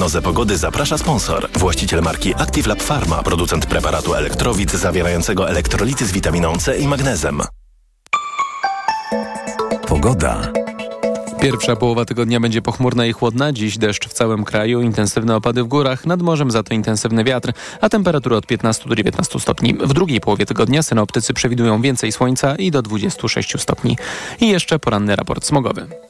prognozę pogody zaprasza sponsor. Właściciel marki Active Lab Pharma, producent preparatu elektrowid zawierającego elektrolity z witaminą C i magnezem. Pogoda. Pierwsza połowa tygodnia będzie pochmurna i chłodna. Dziś deszcz w całym kraju, intensywne opady w górach, nad morzem za to intensywny wiatr, a temperatura od 15 do 19 stopni. W drugiej połowie tygodnia synoptycy przewidują więcej słońca i do 26 stopni. I jeszcze poranny raport smogowy.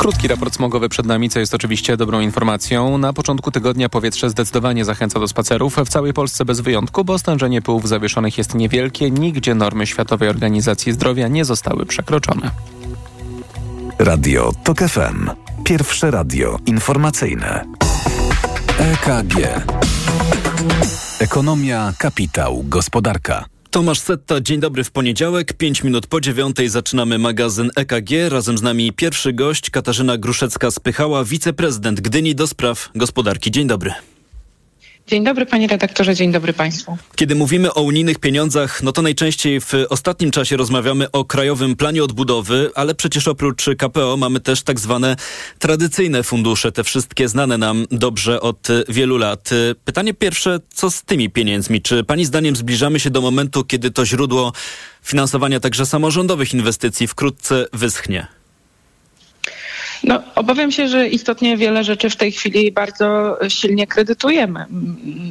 Krótki raport smogowy przed nami, co jest oczywiście dobrą informacją. Na początku tygodnia powietrze zdecydowanie zachęca do spacerów. W całej Polsce bez wyjątku, bo stężenie pyłów zawieszonych jest niewielkie. Nigdzie normy Światowej Organizacji Zdrowia nie zostały przekroczone. Radio TOK FM. Pierwsze radio informacyjne. EKG. Ekonomia, kapitał, gospodarka. Tomasz Setta, dzień dobry w poniedziałek, 5 minut po dziewiątej zaczynamy magazyn EKG. Razem z nami pierwszy gość, Katarzyna Gruszecka-Spychała, wiceprezydent Gdyni do spraw gospodarki. Dzień dobry. Dzień dobry panie redaktorze, dzień dobry państwu. Kiedy mówimy o unijnych pieniądzach, no to najczęściej w ostatnim czasie rozmawiamy o Krajowym Planie Odbudowy, ale przecież oprócz KPO mamy też tak zwane tradycyjne fundusze, te wszystkie znane nam dobrze od wielu lat. Pytanie pierwsze, co z tymi pieniędzmi? Czy pani zdaniem zbliżamy się do momentu, kiedy to źródło finansowania także samorządowych inwestycji wkrótce wyschnie? No, obawiam się, że istotnie wiele rzeczy w tej chwili bardzo silnie kredytujemy.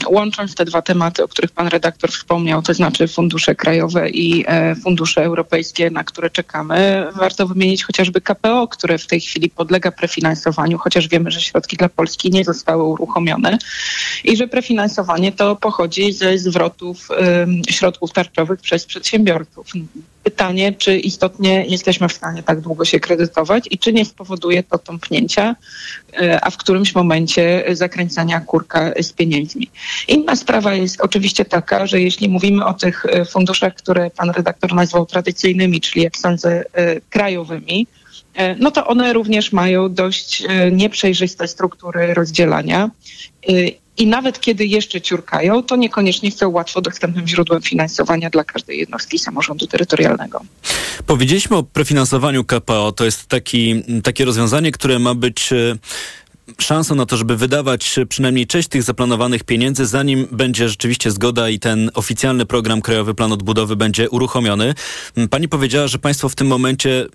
Łącząc te dwa tematy, o których pan redaktor wspomniał, to znaczy fundusze krajowe i e, fundusze europejskie, na które czekamy, warto wymienić chociażby KPO, które w tej chwili podlega prefinansowaniu, chociaż wiemy, że środki dla Polski nie zostały uruchomione i że prefinansowanie to pochodzi ze zwrotów środków tarczowych przez przedsiębiorców pytanie, czy istotnie jesteśmy w stanie tak długo się kredytować i czy nie spowoduje to tąpnięcia, e, a w którymś momencie zakręcania kurka z pieniędzmi. Inna sprawa jest oczywiście taka, że jeśli mówimy o tych e, funduszach, które pan redaktor nazwał tradycyjnymi, czyli jak sądzę e, krajowymi, no to one również mają dość nieprzejrzyste struktury rozdzielania i nawet kiedy jeszcze ciurkają, to niekoniecznie są łatwo dostępnym źródłem finansowania dla każdej jednostki samorządu terytorialnego. Powiedzieliśmy o prefinansowaniu KPO. To jest taki, takie rozwiązanie, które ma być e, szansą na to, żeby wydawać przynajmniej część tych zaplanowanych pieniędzy, zanim będzie rzeczywiście zgoda i ten oficjalny program Krajowy Plan Odbudowy będzie uruchomiony. Pani powiedziała, że Państwo w tym momencie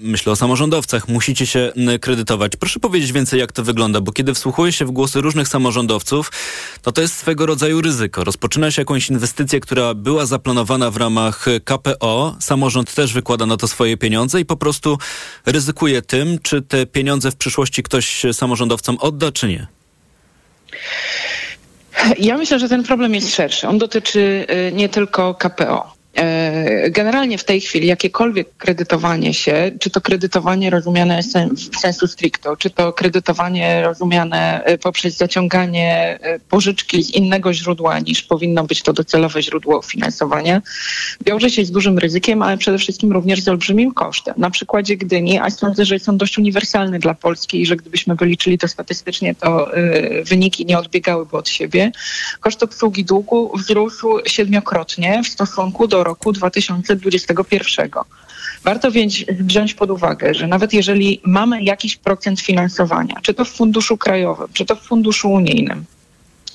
myślę o samorządowcach, musicie się kredytować. Proszę powiedzieć więcej, jak to wygląda, bo kiedy wsłuchuję się w głosy różnych samorządowców, to to jest swego rodzaju ryzyko. Rozpoczyna się jakąś inwestycję, która była zaplanowana w ramach KPO, samorząd też wykłada na to swoje pieniądze i po prostu ryzykuje tym, czy te pieniądze w przyszłości ktoś samorządowcom odda, czy nie. Ja myślę, że ten problem jest szerszy. On dotyczy y, nie tylko KPO. E, generalnie w tej chwili jakiekolwiek kredytowanie się, czy to kredytowanie rozumiane w sensu stricto, czy to kredytowanie rozumiane e, poprzez zaciąganie e, pożyczki z innego źródła niż powinno być to docelowe źródło finansowania, wiąże się z dużym ryzykiem, ale przede wszystkim również z olbrzymim kosztem. Na przykładzie Gdyni, a sądzę, że są dość uniwersalne dla Polski i że gdybyśmy wyliczyli to statystycznie, to wyniki nie odbiegałyby od siebie. Koszt obsługi długu wzrósł siedmiokrotnie w stosunku do roku 2021. Warto więc wziąć pod uwagę, że nawet jeżeli mamy jakiś procent finansowania, czy to w funduszu krajowym, czy to w funduszu unijnym,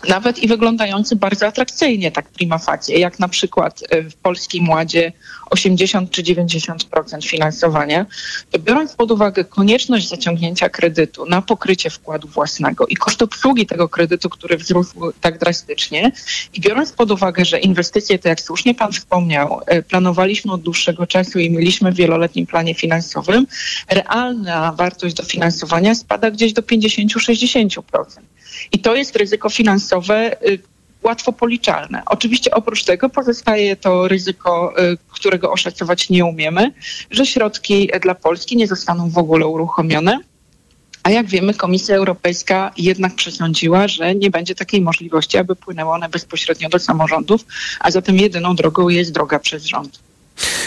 nawet i wyglądający bardzo atrakcyjnie, tak prima facie, jak na przykład e, w Polskim Ładzie 80 czy 90% finansowania, to biorąc pod uwagę konieczność zaciągnięcia kredytu na pokrycie wkładu własnego i koszt obsługi tego kredytu, który wzrósł tak drastycznie i biorąc pod uwagę, że inwestycje, to jak słusznie pan wspomniał, e, planowaliśmy od dłuższego czasu i mieliśmy w wieloletnim planie finansowym, realna wartość dofinansowania spada gdzieś do 50-60%. I to jest ryzyko finansowe y, łatwo policzalne. Oczywiście oprócz tego pozostaje to ryzyko, y, którego oszacować nie umiemy, że środki dla Polski nie zostaną w ogóle uruchomione. A jak wiemy, Komisja Europejska jednak przesądziła, że nie będzie takiej możliwości, aby płynęły one bezpośrednio do samorządów, a zatem jedyną drogą jest droga przez rząd.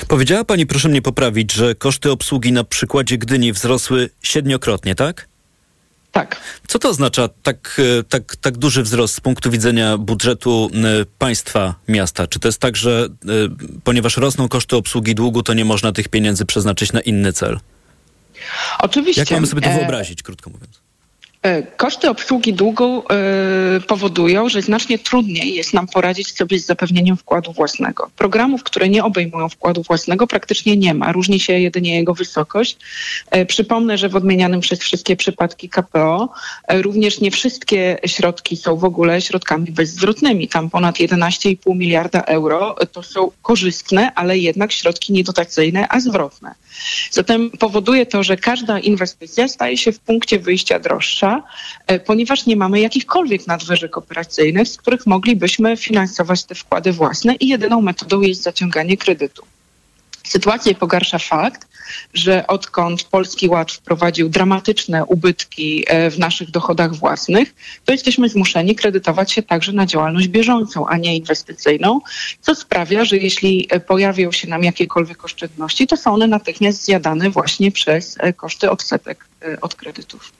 Powiedziała pani, proszę mnie poprawić, że koszty obsługi na przykładzie Gdyni wzrosły siedmiokrotnie, tak? Tak. Co to oznacza tak, e, tak, tak duży wzrost z punktu widzenia budżetu e, państwa miasta? Czy to jest tak, że e, ponieważ rosną koszty obsługi długu, to nie można tych pieniędzy przeznaczyć na inny cel? Oczywiście. Jak mamy sobie to wyobrazić, krótko mówiąc? E, koszty obsługi długu e, powodują, że znacznie trudniej jest nam poradzić sobie z zapewnieniem wkładu własnego. Programów, które nie obejmują wkładu własnego, praktycznie nie ma. Różni się jedynie jego wysokość. E, przypomnę, że w odmienianym przez wszystkie przypadki KPO również nie wszystkie środki są w ogóle środkami bezzwrotnymi. Tam ponad 11,5 miliarda euro to są korzystne, ale jednak środki niedotacyjne, a zwrotne. Zatem powoduje to, że każda inwestycja staje się w punkcie wyjścia droższa, e, ponieważ nie mamy jakichkolwiek nadwyżek operacyjnych, z których moglibyśmy finansować te wkłady własne i jedyną metodą jest zaciąganie kredytu. Sytuację pogarsza fakt, że odkąd Polski Ład wprowadził dramatyczne ubytki e, w naszych dochodach własnych, to jesteśmy zmuszeni kredytować się także na działalność bieżącą, a nie inwestycyjną, co sprawia, że jeśli e, pojawią się nam jakiekolwiek oszczędności, to są one natychmiast zjadane właśnie przez koszty odsetek od kredytów.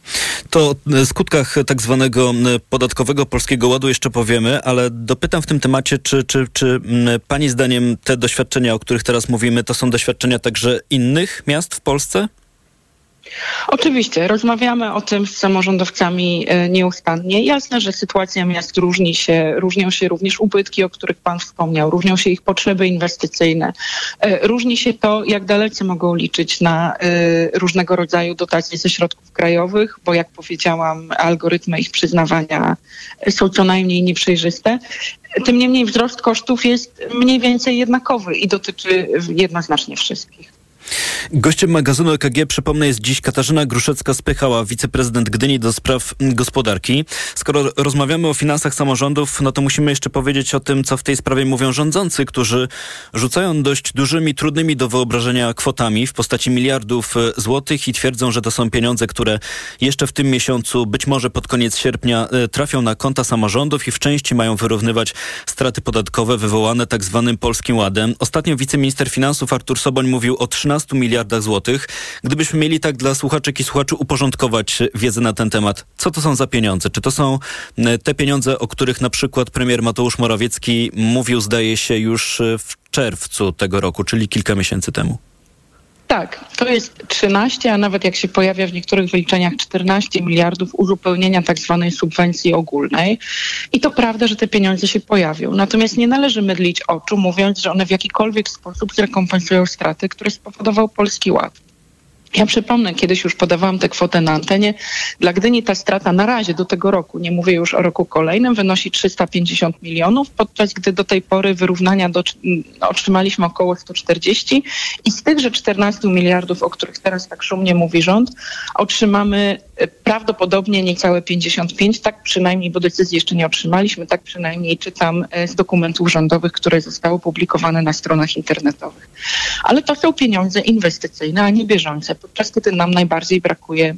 To o skutkach tak zwanego podatkowego Polskiego Ładu jeszcze powiemy, ale dopytam w tym temacie, czy, czy, czy Pani zdaniem te doświadczenia, o których teraz mówimy, to są doświadczenia także innych miast w Polsce? Oczywiście, rozmawiamy o tym z samorządowcami e, nieustannie. Jasne, że sytuacja miast różni się, różnią się również ubytki, o których Pan wspomniał, różnią się ich potrzeby inwestycyjne, e, różni się to, jak dalece mogą liczyć na e, różnego rodzaju dotacje ze środków krajowych, bo jak powiedziałam, algorytmy ich przyznawania są co najmniej nieprzejrzyste. Tym niemniej wzrost kosztów jest mniej więcej jednakowy i dotyczy jednoznacznie wszystkich. Gościem magazynu EKG, przypomnę, jest dziś Katarzyna Gruszecka-Spychała, wiceprezydent Gdyni do spraw gospodarki. Skoro rozmawiamy o finansach samorządów, no to musimy jeszcze powiedzieć o tym, co w tej sprawie mówią rządzący, którzy rzucają dość dużymi, trudnymi do wyobrażenia kwotami w postaci miliardów e, złotych i twierdzą, że to są pieniądze, które jeszcze w tym miesiącu, być może pod koniec sierpnia, e, trafią na konta samorządów i w części mają wyrównywać straty podatkowe wywołane tak zwanym Polskim Ładem. Ostatnio wiceminister finansów Artur Soboń mówił o 13 15 miliardach złotych. Gdybyśmy mieli tak dla słuchaczek i słuchaczy uporządkować wiedzę na ten temat, co to są za pieniądze? Czy to są e, te pieniądze, o których na przykład premier Mateusz Morawiecki mówił, zdaje się, już e, w czerwcu tego roku, czyli kilka miesięcy temu? Tak, to jest 13, a nawet jak się pojawia w niektórych wyliczeniach 14 miliardów uzupełnienia tak zwanej subwencji ogólnej. I to prawda, że te pieniądze się pojawią. Natomiast nie należy mydlić oczu, mówiąc, że one w jakikolwiek sposób zrekompensują straty, które spowodował Polski Ład. Ja przypomnę, kiedyś już podawałam tę kwotę na antenie. Dla Gdyni ta strata na razie do tego roku, nie mówię już o roku kolejnym, wynosi 350 milionów, podczas gdy do tej pory wyrównania do, otrzymaliśmy około 140 i z tychże 14 miliardów, o których teraz tak szumnie mówi rząd, otrzymamy e, prawdopodobnie niecałe 55, tak przynajmniej, bo decyzji jeszcze nie otrzymaliśmy, tak przynajmniej czytam e, z dokumentów rządowych, które zostały publikowane na stronach internetowych. Ale to są pieniądze inwestycyjne, a nie bieżące podczas kiedy nam najbardziej brakuje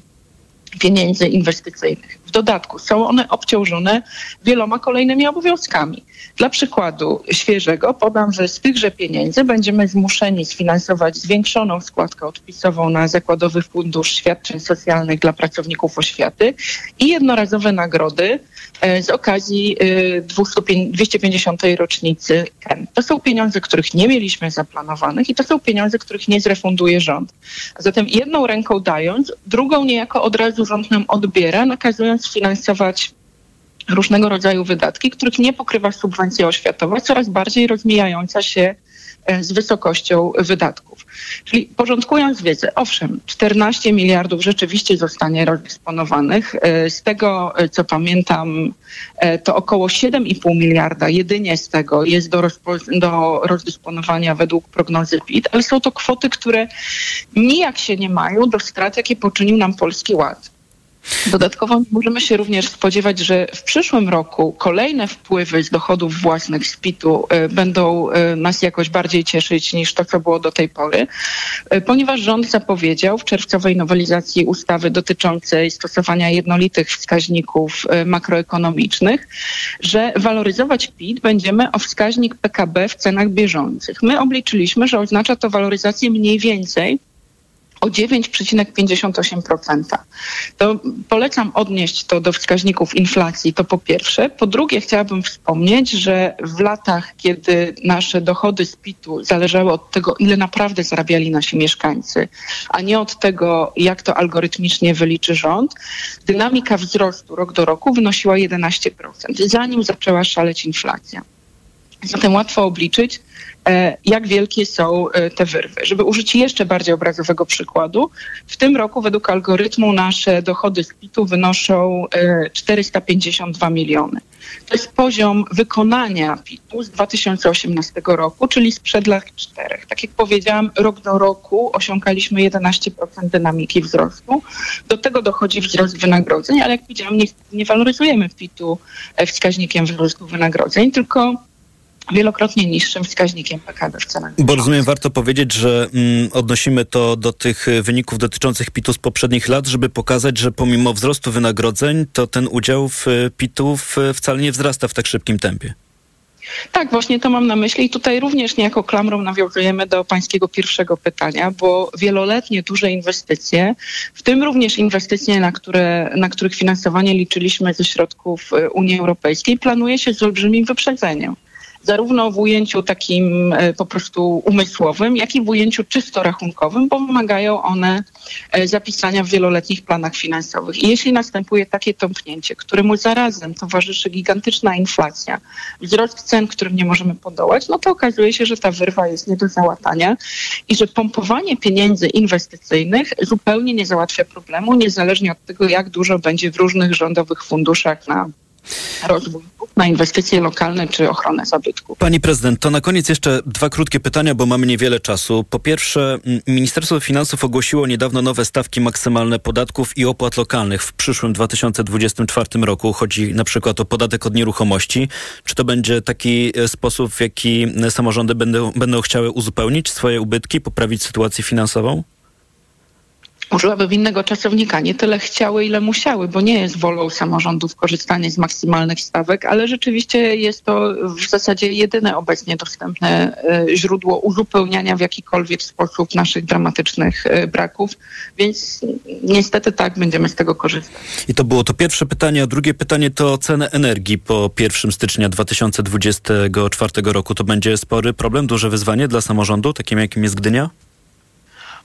pieniędzy inwestycyjnych. Dodatku są one obciążone wieloma kolejnymi obowiązkami. Dla przykładu świeżego podam, że z tychże pieniędzy będziemy zmuszeni sfinansować zwiększoną składkę odpisową na Zakładowy Fundusz Świadczeń Socjalnych dla pracowników oświaty i jednorazowe nagrody e, z okazji 250. E, rocznicy KEN. To są pieniądze, których nie mieliśmy zaplanowanych i to są pieniądze, których nie zrefunduje rząd. Zatem jedną ręką dając, drugą niejako od razu rząd nam odbiera, nakazując finansować różnego rodzaju wydatki, których nie pokrywa subwencja oświatowa, coraz bardziej rozmijająca się e, z wysokością wydatków. Czyli porządkując wiedzę, owszem, 14 miliardów rzeczywiście zostanie rozdysponowanych. E, z tego, e, co pamiętam, to około 7,5 miliarda jedynie z tego jest do, do rozdysponowania według prognozy PIT, ale są to kwoty, które nijak się nie mają do strat, jakie poczynił nam Polski Ład. Dodatkowo możemy się również spodziewać, że w przyszłym roku kolejne wpływy z dochodów własnych z PIT-u e, będą e, nas jakoś bardziej cieszyć niż to, co było do tej pory, e, ponieważ rząd zapowiedział w czerwcowej nowelizacji ustawy dotyczącej stosowania jednolitych wskaźników makroekonomicznych, że waloryzować PIT będziemy o wskaźnik PKB w cenach bieżących. My obliczyliśmy, że oznacza to waloryzację mniej więcej o 9,58%. To polecam odnieść to do wskaźników inflacji, to po pierwsze. Po drugie, chciałabym wspomnieć, że w latach, kiedy nasze dochody z PIT-u zależały od tego, ile naprawdę zarabiali nasi mieszkańcy, a nie od tego, jak to algorytmicznie wyliczy rząd, dynamika wzrostu rok do roku wynosiła 11%, zanim zaczęła szaleć inflacja. Zatem łatwo obliczyć, jak wielkie są e, te wyrwy. Żeby użyć jeszcze bardziej obrazowego przykładu, w tym roku według algorytmu nasze dochody z PIT-u wynoszą 452 e, miliony. To jest poziom wykonania PIT-u z 2018 roku, czyli sprzed lat czterech. Tak jak powiedziałam, rok do roku osiągaliśmy 11% dynamiki wzrostu. Do tego dochodzi wzrost wynagrodzeń, ale jak powiedziałam, nie, nie waloryzujemy PIT-u wskaźnikiem wzrostu wynagrodzeń, tylko wielokrotnie niższym wskaźnikiem PKB w cenach. Bo rozumiem, warto powiedzieć, że mm, odnosimy to do tych wyników dotyczących PIT-u z poprzednich lat, żeby pokazać, że pomimo wzrostu wynagrodzeń, to ten udział w PIT-u wcale nie wzrasta w tak szybkim tempie. Tak, właśnie to mam na myśli i tutaj również niejako klamrą nawiązujemy do pańskiego pierwszego pytania, bo wieloletnie duże inwestycje, w tym również inwestycje, na, które, na których finansowanie liczyliśmy ze środków Unii Europejskiej, planuje się z olbrzymim wyprzedzeniem zarówno w ujęciu takim e, po prostu umysłowym, jak i w ujęciu czysto rachunkowym, bo wymagają one e, zapisania w wieloletnich planach finansowych. I jeśli następuje takie tąpnięcie, któremu zarazem towarzyszy gigantyczna inflacja, wzrost cen, którym nie możemy podołać, no to okazuje się, że ta wyrwa jest nie do załatania i że pompowanie pieniędzy inwestycyjnych zupełnie nie załatwia problemu, niezależnie od tego, jak dużo będzie w różnych rządowych funduszach na rozwój na inwestycje lokalne czy ochronę zabytków. Pani prezydent, to na koniec jeszcze dwa krótkie pytania, bo mamy niewiele czasu. Po pierwsze, Ministerstwo Finansów ogłosiło niedawno nowe stawki maksymalne podatków i opłat lokalnych w przyszłym 2024 roku. Chodzi na przykład o podatek od nieruchomości. Czy to będzie taki e, sposób, w jaki samorządy będą, będą chciały uzupełnić swoje ubytki, poprawić sytuację finansową? Użyłabym innego czasownika, nie tyle chciały, ile musiały, bo nie jest wolą samorządów korzystanie z maksymalnych stawek, ale rzeczywiście jest to w zasadzie jedyne obecnie dostępne e, źródło uzupełniania w jakikolwiek sposób naszych dramatycznych e, braków, więc niestety tak, będziemy z tego korzystać. I to było to pierwsze pytanie, a drugie pytanie to ceny energii po 1 stycznia 2024 roku. To będzie spory problem, duże wyzwanie dla samorządu, takim jakim jest Gdynia?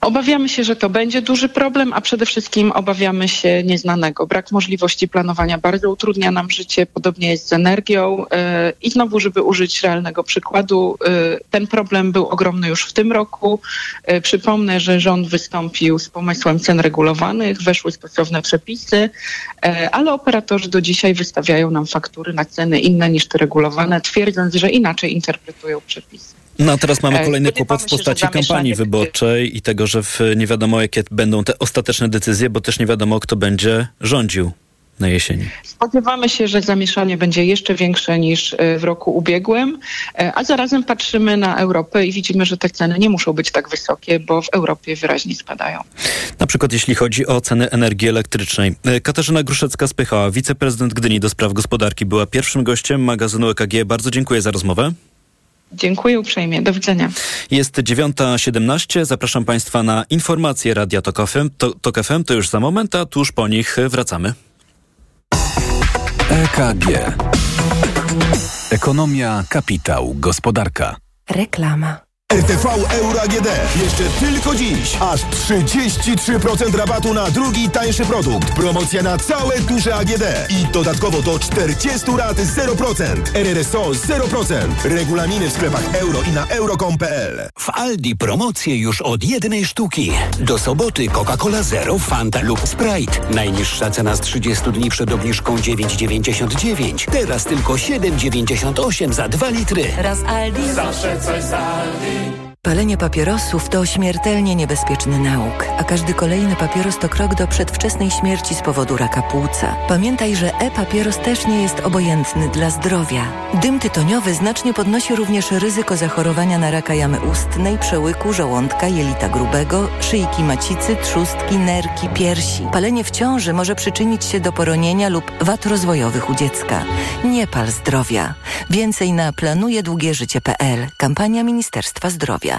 Obawiamy się, że to będzie duży problem, a przede wszystkim obawiamy się nieznanego. Brak możliwości planowania bardzo utrudnia nam życie, podobnie jest z energią. E, I znowu, żeby użyć realnego przykładu, e, ten problem był ogromny już w tym roku. E, przypomnę, że rząd wystąpił z pomysłem cen regulowanych, weszły stosowne przepisy, ale operatorzy do dzisiaj wystawiają nam faktury na ceny inne niż te regulowane, twierdząc, że inaczej interpretują przepisy. No a teraz mamy kolejny kłopot w postaci kampanii wyborczej i tego, że w, nie wiadomo jakie będą te ostateczne decyzje, bo też nie wiadomo kto będzie rządził na jesieni. Spodziewamy się, że zamieszanie będzie jeszcze większe niż e, w roku ubiegłym, e, a zarazem patrzymy na Europę i widzimy, że te ceny nie muszą być tak wysokie, bo w Europie wyraźnie spadają. Na przykład jeśli chodzi o ceny energii elektrycznej. E, Katarzyna Gruszecka-Spychała, wiceprezydent Gdyni do spraw gospodarki, była pierwszym gościem magazynu EKG. Bardzo dziękuję za rozmowę. Dziękuję uprzejmie. Do widzenia. Jest 9.17. Zapraszam Państwa na informacje Radia Tok FM. To, Tok FM to już za moment, a tuż po nich wracamy. EKG. Ekonomia, kapitał, gospodarka. Reklama. RTV Euro AGD. Jeszcze tylko dziś. Aż 33% rabatu na drugi tańszy produkt. Promocja na całe duże AGD. I dodatkowo do 40 rat 0%. RRSO 0%. Regulaminy w sklepach euro i na euro.com.pl. W Aldi promocje już od jednej sztuki. Do soboty Coca-Cola Zero, Fanta lub Sprite. Najniższa cena z 30 dni przed obniżką 9,99. Teraz tylko 7,98 za 2 litry. Raz Aldi. Zawsze coś z Aldi. Palenie papierosów to śmiertelnie niebezpieczny nauk, a każdy kolejny papieros to krok do przedwczesnej śmierci z powodu raka płuca. Pamiętaj, że e-papieros też nie jest obojętny dla zdrowia. Dym tytoniowy znacznie podnosi również ryzyko zachorowania na raka jamy ustnej, przełyku, żołądka, jelita grubego, szyjki macicy, trzustki, nerki, piersi. Palenie w ciąży może przyczynić się do poronienia lub wad rozwojowych u dziecka. Nie pal zdrowia. Więcej na planujedługieżycie.pl. Kampania Ministerstwa Zdrowia.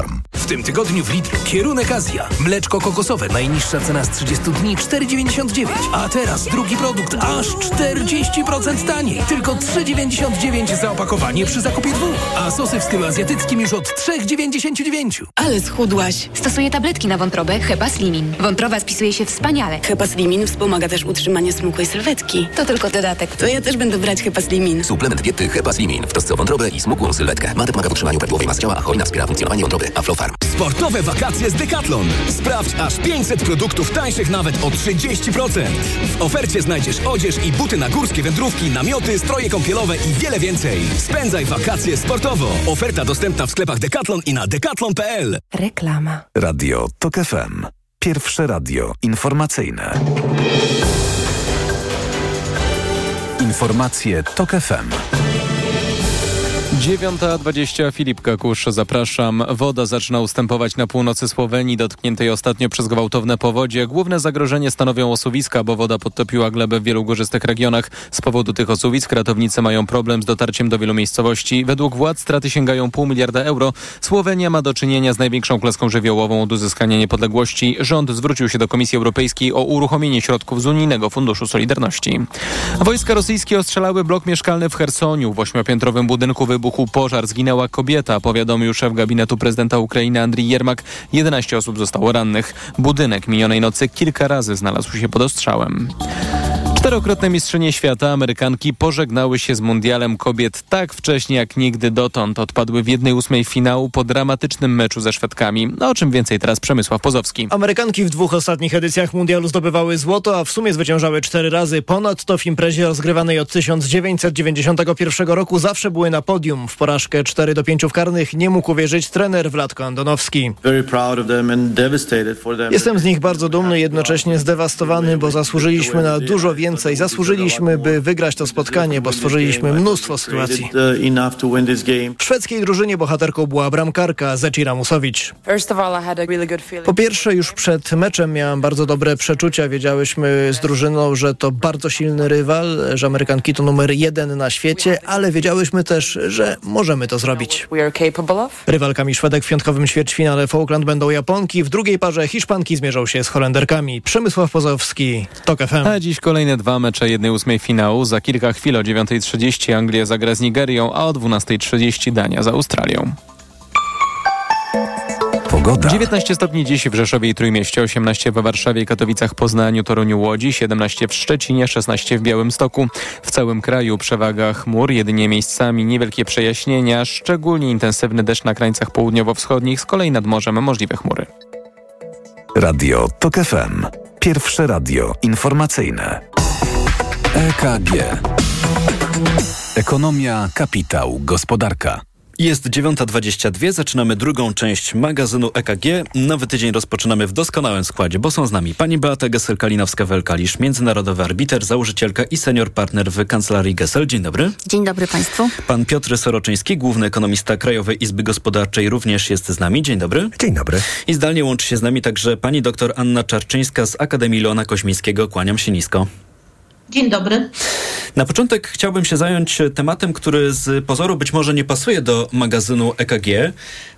Aflofarm. W tym tygodniu w Lidlu kierunek Azja. Mleczko kokosowe. Najniższa cena z 30 dni 4,99. A teraz drugi produkt aż 40% taniej. Tylko 3,99 za opakowanie przy zakupie dwóch. A sosy w stylu azjatyckim już od 3,99. Ale schudłaś. Stosuję tabletki na wątrobę Hepa Slimin. Wątroba spisuje się wspaniale. Hepa Slimin wspomaga też utrzymanie smukłej sylwetki. To tylko dodatek. To ja też będę brać Hepa Slimin. Suplement diety Hepa Slimin w trosce o wątrobę i smukłą sylwetkę. Mate pomaga w utrzymaniu prawidłowej masy ciała, a cholina wspiera funkcjonowanie wątroby. Aflofarm. Sportowe wakacje z Decathlon. Sprawdź aż 500 produktów tańszych nawet o 30%. W ofercie znajdziesz odzież i buty na górskie wędrówki, namioty, stroje kąpielowe i wiele więcej. Spędzaj wakacje sportowo. Oferta dostępna w sklepach Decathlon i na decathlon.pl. Reklama. Radio TOK FM. Pierwsze radio informacyjne. Informacje TOK FM. 9.20 Filip Kakusz, zapraszam. Woda zaczyna ustępować na północy Słowenii, dotkniętej ostatnio przez gwałtowne powodzie. Główne zagrożenie stanowią osuwiska, bo woda podtopiła glebę w wielu górzystych regionach. Z powodu tych osuwisk ratownicy mają problem z dotarciem do wielu miejscowości. Według władz straty sięgają pół miliarda euro. Słowenia ma do czynienia z największą klęską żywiołową od uzyskania niepodległości. Rząd zwrócił się do Komisji Europejskiej o uruchomienie środków z Unijnego Funduszu Solidarności. Wojska rosyjskie ostrzelały blok mieszkalny w Chersoniu. W ośmiopiętrowym budynku wybuchł pożar. Zginęła kobieta, powiadomił szef gabinetu prezydenta Ukrainy Andrii Jermak. 11 osób zostało rannych. Budynek minionej nocy kilka razy znalazł się pod ostrzałem. Czterokrotne mistrzynie świata Amerykanki pożegnały się z mundialem kobiet tak wcześnie jak nigdy dotąd. Odpadły w jednej ósmej finału po dramatycznym meczu ze Szwedkami. No, o czym więcej teraz Przemysław Pozowski. Amerykanki w dwóch ostatnich edycjach mundialu zdobywały złoto, a w sumie zwyciężały cztery razy. Ponadto w imprezie rozgrywanej od 1991 roku zawsze były na podium. W porażkę 4 do 5 w karnych nie mógł uwierzyć trener Wladko Andonowski. Jestem z nich bardzo dumny, jednocześnie zdewastowany, bo zasłużyliśmy na dużo więcej więcej. Zasłużyliśmy, by wygrać to spotkanie, bo stworzyliśmy mnóstwo sytuacji. W szwedzkiej drużynie bohaterką była bramkarka Zecira Musowicz. Po pierwsze, już przed meczem miałam bardzo dobre przeczucia. Wiedziałyśmy z drużyną, że to bardzo silny rywal, że Amerykanki to numer jeden na świecie, ale wiedziałyśmy też, że możemy to zrobić. Rywalkami Szwedek w piątkowym ćwierćfinale Falkland będą Japonki, w drugiej parze Hiszpanki zmierzą się z Holenderkami. Przemysław Pozowski, TOK FM. A dziś kolejne dwa mecze 1-8 finału. Za kilka chwil o 9.30 Anglia zagra z Nigerią, a o 12.30 Dania z Australią. Pogoda. 19 stopni dziś w Rzeszowie i Trójmieście, 18 we Warszawie, Katowicach, Poznaniu, Toruniu, Łodzi, 17 w Szczecinie, 16 w Białymstoku. W całym kraju przewaga chmur, jedynie miejscami niewielkie przejaśnienia, szczególnie intensywny deszcz na krańcach południowo-wschodnich, z kolei nad morzem możliwe chmury. Radio TOK FM. Pierwsze radio informacyjne. EKG. Ekonomia, kapitał, gospodarka. Jest 9.22, zaczynamy drugą część magazynu EKG. Nowy tydzień rozpoczynamy w doskonałym składzie, bo są z nami pani Beata Gessel-Kalinowska-Welkalisz, międzynarodowy arbiter, założycielka i senior partner w kancelarii Gessel. Dzień dobry. Dzień dobry państwu. Pan Piotr Soroczyński, główny ekonomista Krajowej Izby Gospodarczej również jest z nami. Dzień dobry. Dzień dobry. I zdalnie łączy się z nami także pani doktor Anna Czarczyńska z Akademii Leona Koźmińskiego. Kłaniam się nisko. Dzień dobry. Na początek chciałbym się zająć tematem, który z pozoru być może nie pasuje do magazynu EKG,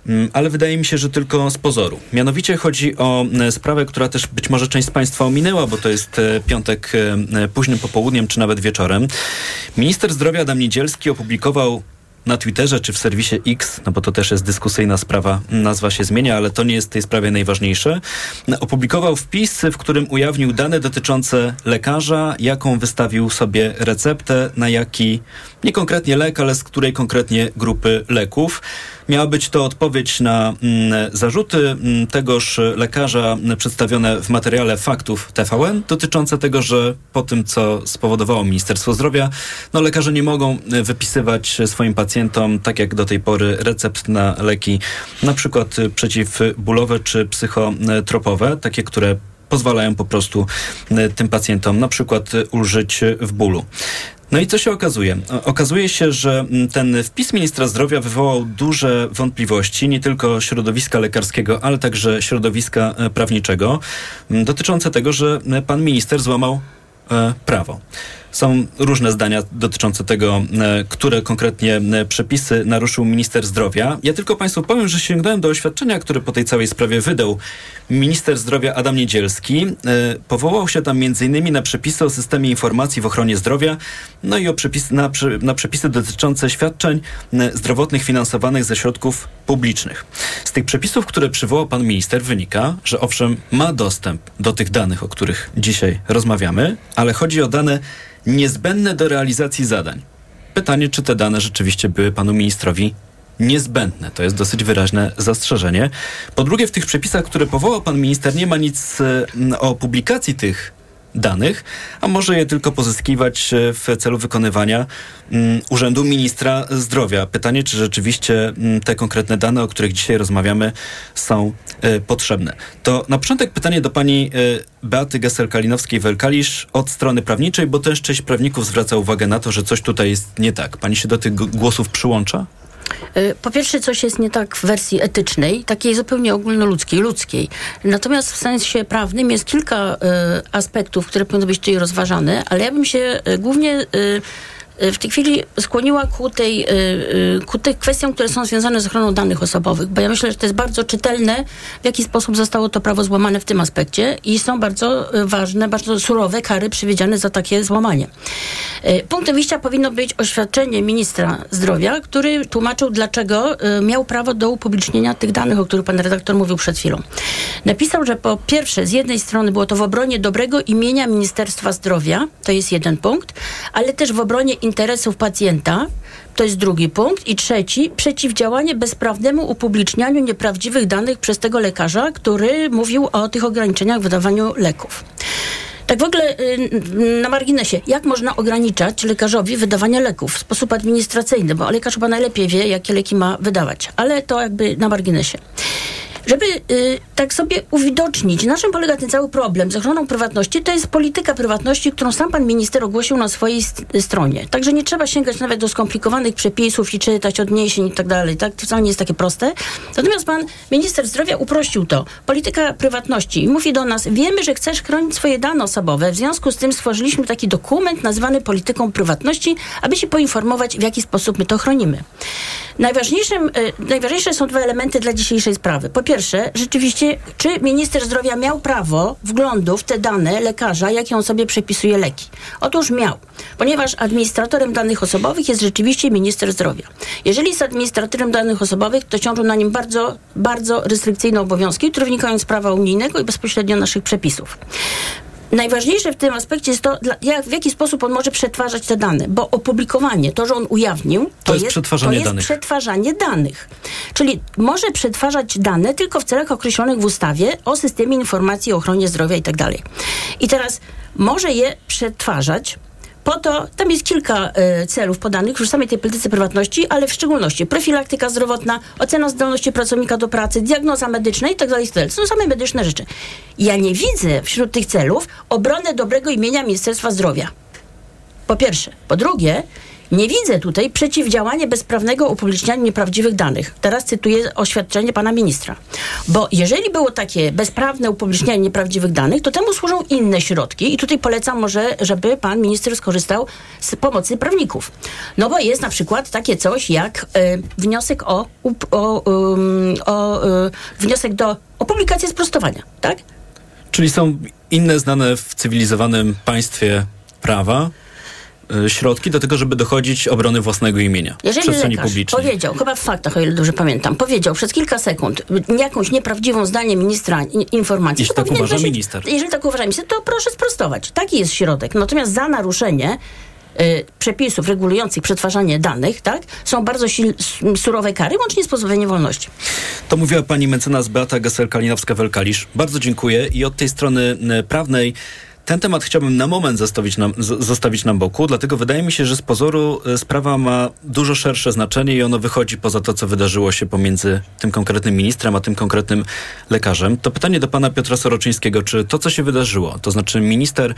mm, ale wydaje mi się, że tylko z pozoru. Mianowicie chodzi o e, sprawę, która też być może część z Państwa ominęła, bo to jest e, piątek e, późnym popołudniem czy nawet wieczorem. Minister zdrowia Adam Niedzielski opublikował na Twitterze czy w serwisie X, no bo to też jest dyskusyjna sprawa, nazwa się zmienia, ale to nie jest w tej sprawie najważniejsze, opublikował wpis, w którym ujawnił dane dotyczące lekarza, jaką wystawił sobie receptę, na jaki, nie konkretnie lek, ale z której konkretnie grupy leków. Miała być to odpowiedź na mm, zarzuty mm, tegoż lekarza przedstawione w materiale faktów TVN dotyczące tego, że po tym, co spowodowało Ministerstwo Zdrowia, no lekarze nie mogą wypisywać swoim pacjentom, tak jak do tej pory, recept na leki na przykład przeciwbólowe czy psychotropowe, takie, które pozwalają po prostu tym pacjentom na przykład ulżyć w bólu. No i co się okazuje? Okazuje się, że ten wpis ministra zdrowia wywołał duże wątpliwości, nie tylko środowiska lekarskiego, ale także środowiska prawniczego, dotyczące tego, że pan minister złamał e, prawo. Są różne zdania dotyczące tego, e, które konkretnie e, przepisy naruszył minister zdrowia. Ja tylko Państwu powiem, że sięgnąłem do oświadczenia, które po tej całej sprawie wydał minister zdrowia Adam Niedzielski. E, powołał się tam m.in. na przepisy o systemie informacji w ochronie zdrowia, no i o przepis, na, na przepisy dotyczące świadczeń zdrowotnych finansowanych ze środków publicznych. Z tych przepisów, które przywołał pan minister, wynika, że owszem, ma dostęp do tych danych, o których dzisiaj rozmawiamy, ale chodzi o dane niezbędne do realizacji zadań. Pytanie, czy te dane rzeczywiście były panu ministrowi niezbędne. To jest dosyć wyraźne zastrzeżenie. Po drugie, w tych przepisach, które powołał pan minister, nie ma nic e, o publikacji tych danych, a może je tylko pozyskiwać e, w celu wykonywania um, Urzędu Ministra Zdrowia. Pytanie, czy rzeczywiście um, te konkretne dane, o których dzisiaj rozmawiamy, są e, potrzebne. To na początek pytanie do pani e, Beaty Gesel-Kalinowskiej-Welkalisz od strony prawniczej, bo też część prawników zwraca uwagę na to, że coś tutaj jest nie tak. Pani się do tych głosów przyłącza? Y, po pierwsze, coś jest nie tak w wersji etycznej, takiej zupełnie ogólnoludzkiej, ludzkiej. Natomiast w sensie prawnym jest kilka y, aspektów, które powinny być tutaj rozważane, ale ja bym się y, głównie w tej chwili skłoniła ku, tej, y, y, ku tych kwestiom, które są związane z ochroną danych osobowych, bo ja myślę, że to jest bardzo czytelne, w jaki sposób zostało to prawo złamane w tym aspekcie i są bardzo ważne, bardzo surowe kary przewidziane za takie złamanie. Punktem wyjścia powinno być oświadczenie ministra zdrowia, który tłumaczył, dlaczego miał prawo do upublicznienia tych danych, o których pan redaktor mówił przed chwilą. Napisał, że po pierwsze, z jednej strony było to w obronie dobrego imienia Ministerstwa Zdrowia, to jest jeden punkt, ale też w obronie interesów pacjenta, to jest drugi punkt. I trzeci, przeciwdziałanie bezprawnemu upublicznianiu nieprawdziwych danych przez tego lekarza, który mówił o tych ograniczeniach w wydawaniu leków. Tak w ogóle y, na marginesie, jak można ograniczać lekarzowi wydawanie leków w sposób administracyjny, bo lekarz chyba najlepiej wie, jakie leki ma wydawać, ale to jakby na marginesie. Żeby y, tak sobie uwidocznić, na czym polega ten cały problem z ochroną prywatności, to jest polityka prywatności, którą sam pan minister ogłosił na swojej stronie. Także nie trzeba sięgać nawet do skomplikowanych przepisów i czytać odniesień i tak dalej. Tak? To wcale nie jest takie proste. Natomiast pan minister zdrowia uprościł to. Polityka prywatności. I mówi do nas, wiemy, że chcesz chronić swoje dane osobowe, w związku z tym stworzyliśmy taki dokument nazwany polityką prywatności, aby się poinformować, w jaki sposób my to chronimy. Najważniejszym, y, najważniejsze są dwa elementy dla dzisiejszej sprawy. Po pierwsze, rzeczywiście, czy minister zdrowia miał prawo wglądu w te dane lekarza, jakie on sobie przepisuje leki? Otóż miał, ponieważ administratorem danych osobowych jest rzeczywiście minister zdrowia. Jeżeli jest administratorem danych osobowych, to ciążą na nim bardzo, bardzo restrykcyjne obowiązki, które wynikają z prawa unijnego i bezpośrednio naszych przepisów. Najważniejsze w tym aspekcie jest to, jak, w jaki sposób on może przetwarzać te dane, bo opublikowanie, to, że on ujawnił, to, to jest, przetwarzanie, to jest danych. przetwarzanie danych. Czyli może przetwarzać dane tylko w celach określonych w ustawie o systemie informacji o ochronie zdrowia i tak dalej. I teraz może je przetwarzać po to, tam jest kilka y, celów podanych już w samej tej polityce prywatności, ale w szczególności profilaktyka zdrowotna, ocena zdolności pracownika do pracy, diagnoza medyczna i tak dalej. To są same medyczne rzeczy. Ja nie widzę wśród tych celów obrony dobrego imienia Ministerstwa Zdrowia. Po pierwsze. Po drugie, nie widzę tutaj przeciwdziałania bezprawnego upubliczniania nieprawdziwych danych. Teraz cytuję oświadczenie pana ministra. Bo jeżeli było takie bezprawne upublicznianie nieprawdziwych danych, to temu służą inne środki i tutaj polecam może, żeby pan minister skorzystał z pomocy prawników. No bo jest na przykład takie coś jak y, wniosek o, o, o y, wniosek do o publikację sprostowania, tak? Czyli są inne znane w cywilizowanym państwie prawa, środki do tego, żeby dochodzić obrony własnego imienia Jeżeli przestrzeni publicznej. powiedział, chyba w faktach, o ile dobrze pamiętam, powiedział przez kilka sekund jakąś nieprawdziwą zdanie ministra informacji, Jeśli tak uważa prosić- minister. Jeżeli tak uważa minister, to proszę sprostować. Taki jest środek. Natomiast za naruszenie y, przepisów regulujących przetwarzanie danych, tak, są bardzo sil, surowe kary, łącznie z pozbawieniem wolności. To mówiła pani mecenas Beata Gesel-Kalinowska-Welkalisz. Bardzo dziękuję i od tej strony e, prawnej ten temat chciałbym na moment zostawić nam, zostawić na boku, dlatego wydaje mi się, że z pozoru e, sprawa ma dużo szersze znaczenie i ono wychodzi poza to, co wydarzyło się pomiędzy tym konkretnym ministrem, a tym konkretnym lekarzem. To pytanie do pana Piotra Soroczyńskiego, czy to, co się wydarzyło, to znaczy minister,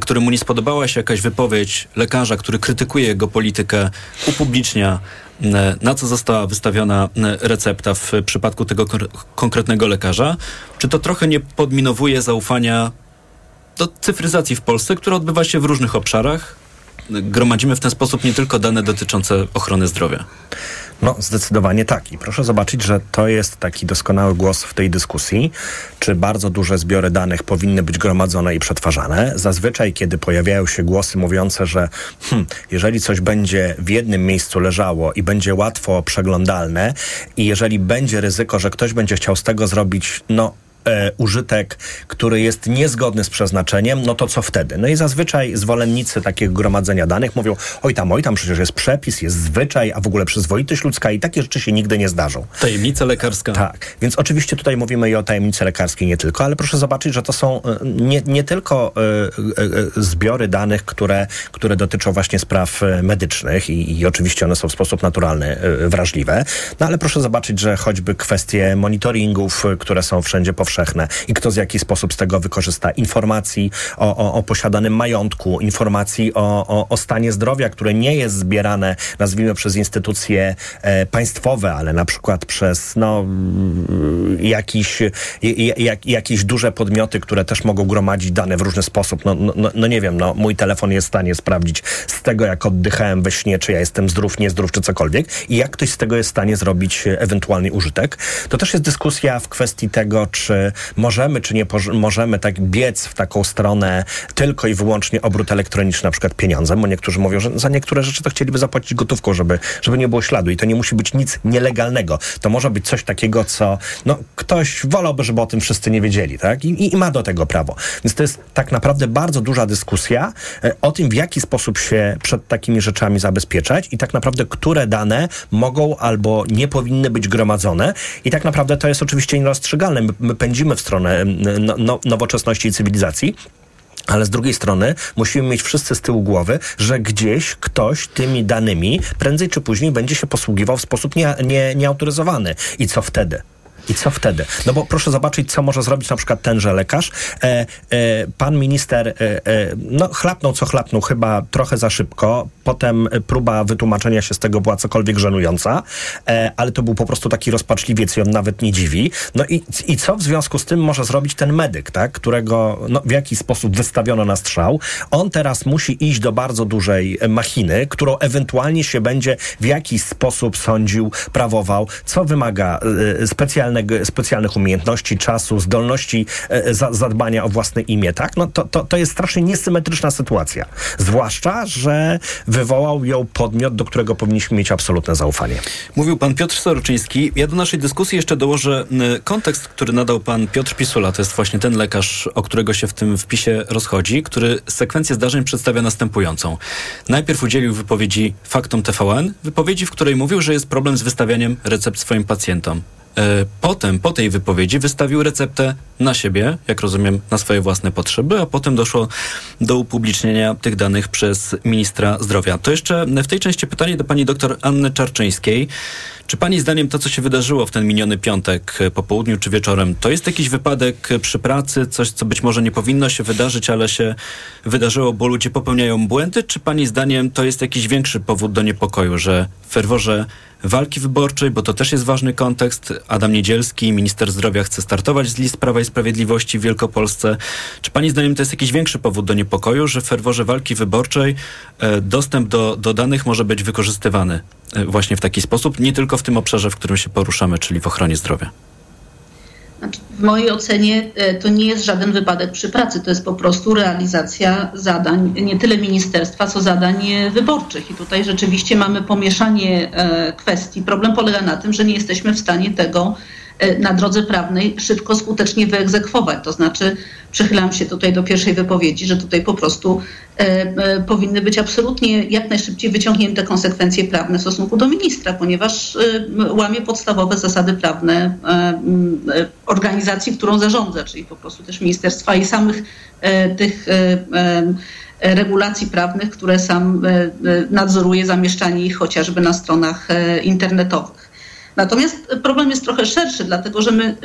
któremu nie spodobała się jakaś wypowiedź lekarza, który krytykuje jego politykę, upublicznia e, na co została wystawiona e, recepta w przypadku tego kon- konkretnego lekarza, czy to trochę nie podminowuje zaufania do cyfryzacji w Polsce, która odbywa się w różnych obszarach? Gromadzimy w ten sposób nie tylko dane dotyczące ochrony zdrowia. No, zdecydowanie tak. I proszę zobaczyć, że to jest taki doskonały głos w tej dyskusji, czy bardzo duże zbiory danych powinny być gromadzone i przetwarzane. Zazwyczaj, kiedy pojawiają się głosy mówiące, że hmm, jeżeli coś będzie w jednym miejscu leżało i będzie łatwo przeglądalne i jeżeli będzie ryzyko, że ktoś będzie chciał z tego zrobić, no, e, użytek, który jest niezgodny z przeznaczeniem, no to co wtedy? No i zazwyczaj zwolennicy takiego gromadzenia danych mówią, oj tam, oj tam, przecież jest przepis, jest zwyczaj, a w ogóle przyzwoitość ludzka i takie rzeczy się nigdy nie zdarzą. Tajemnica lekarska. Tak, więc oczywiście tutaj mówimy i o tajemnicy lekarskiej nie tylko, ale proszę zobaczyć, że to są e, nie, nie tylko e, e, e, zbiory danych, które, które dotyczą właśnie spraw e, medycznych i, i oczywiście one są w sposób naturalny e, wrażliwe, no ale proszę zobaczyć, że choćby kwestie monitoringów, które są wszędzie powszechne i kto z jaki sposób z tego wykorzysta informacji o, o, o posiadanym majątku, informacji o, o, stanie zdrowia, które nie jest zbierane, nazwijmy przez instytucje e, państwowe, ale na przykład przez no, mm, jakiś, jak, jakieś duże podmioty, które też mogą gromadzić dane w różny sposób. No, no, no nie wiem, no, mój telefon jest w stanie sprawdzić z tego, jak oddychałem we śnie, czy ja jestem zdrów, niezdrów, czy cokolwiek i jak ktoś z tego jest w stanie zrobić ewentualny użytek. To też jest dyskusja w kwestii tego, czy możemy, czy nie możemy tak biec w taką stronę tylko i wyłącznie obrót elektroniczny, na przykład pieniądzem, bo niektórzy mówią, że za niektóre rzeczy to chcieliby zapłacić gotówką, żeby, żeby nie było śladu i to nie musi być nic nielegalnego. To może być coś takiego, co no, ktoś wolałby, żeby o tym wszyscy nie wiedzieli, tak? I, i, i ma do tego prawo. Więc to jest tak naprawdę bardzo duża dyskusja e, o tym, w jaki sposób się przed takimi rzeczami zabezpieczać i tak naprawdę, które dane mogą albo nie powinny być gromadzone. I tak naprawdę to jest oczywiście nierozstrzygalne. My, my pędzimy w stronę no, no, nowoczesności i cywilizacji. Ale z drugiej strony musimy mieć wszyscy z tyłu głowy, że gdzieś ktoś tymi danymi prędzej czy później będzie się posługiwał w sposób nie, nie, nieautoryzowany. I co wtedy? I co wtedy? No bo proszę zobaczyć, co może zrobić na przykład tenże lekarz. E, e, pan minister e, e, no, chlapnął co chlapnął, chyba trochę za szybko. Potem próba wytłumaczenia się z tego była cokolwiek żenująca, e, ale to był po prostu taki rozpaczliwiec i on nawet nie dziwi. No i, i co w związku z tym może zrobić ten medyk, tak? którego no, w jakiś sposób wystawiono na strzał? On teraz musi iść do bardzo dużej machiny, którą ewentualnie się będzie w jakiś sposób sądził, prawował, co wymaga e, specjalnego, specjalnych umiejętności, czasu, zdolności e, za, zadbania o własne imię, tak? No to, to, to jest strasznie niesymetryczna sytuacja. Zwłaszcza, że wywołał ją podmiot, do którego powinniśmy mieć absolutne zaufanie. Mówił pan Piotr Soroczyński. Ja do naszej dyskusji jeszcze dołożę kontekst, który nadał pan Piotr Pisula. To jest właśnie ten lekarz, o którego się w tym wpisie rozchodzi, który sekwencję zdarzeń przedstawia następującą. Najpierw udzielił wypowiedzi Faktom TVN, wypowiedzi, w której mówił, że jest problem z wystawianiem recept swoim pacjentom. E, Potem, po tej wypowiedzi, wystawił receptę na siebie, jak rozumiem, na swoje własne potrzeby, a potem doszło do upublicznienia tych danych przez ministra zdrowia. To jeszcze w tej części pytanie do pani doktor Anny Czarczyńskiej. Czy pani zdaniem to, co się wydarzyło w ten miniony piątek e, po południu czy wieczorem, to jest jakiś wypadek e, przy pracy, coś, co być może nie powinno się wydarzyć, ale się wydarzyło, bo ludzie popełniają błędy? Czy pani zdaniem to jest jakiś większy powód do niepokoju, że w ferworze walki wyborczej, bo to też jest ważny kontekst. Adam Niedzielski, minister zdrowia, chce startować z list Prawa i Sprawiedliwości w Wielkopolsce. Czy pani zdaniem to jest jakiś większy powód do niepokoju, że w ferworze walki wyborczej e, dostęp do, do danych może być wykorzystywany e, właśnie w taki sposób, nie tylko w tym obszarze, w którym się poruszamy, czyli w ochronie zdrowia? Znaczy, w mojej ocenie e, to nie jest żaden wypadek przy pracy, to jest po prostu realizacja zadań nie tyle ministerstwa, co zadań wyborczych. I tutaj rzeczywiście mamy pomieszanie e, kwestii. Problem polega na tym, że nie jesteśmy w stanie tego E, na drodze prawnej szybko, skutecznie wyegzekwować. To znaczy, przychylam się tutaj do pierwszej wypowiedzi, że tutaj po prostu e, e, powinny być absolutnie jak najszybciej wyciągnięte konsekwencje prawne w stosunku do ministra, ponieważ łamie podstawowe zasady prawne organizacji, którą zarządza, czyli po prostu też ministerstwa i samych tych regulacji prawnych, które sam nadzoruje zamieszczanie ich chociażby na stronach internetowych. Natomiast problem jest trochę szerszy, dlatego że my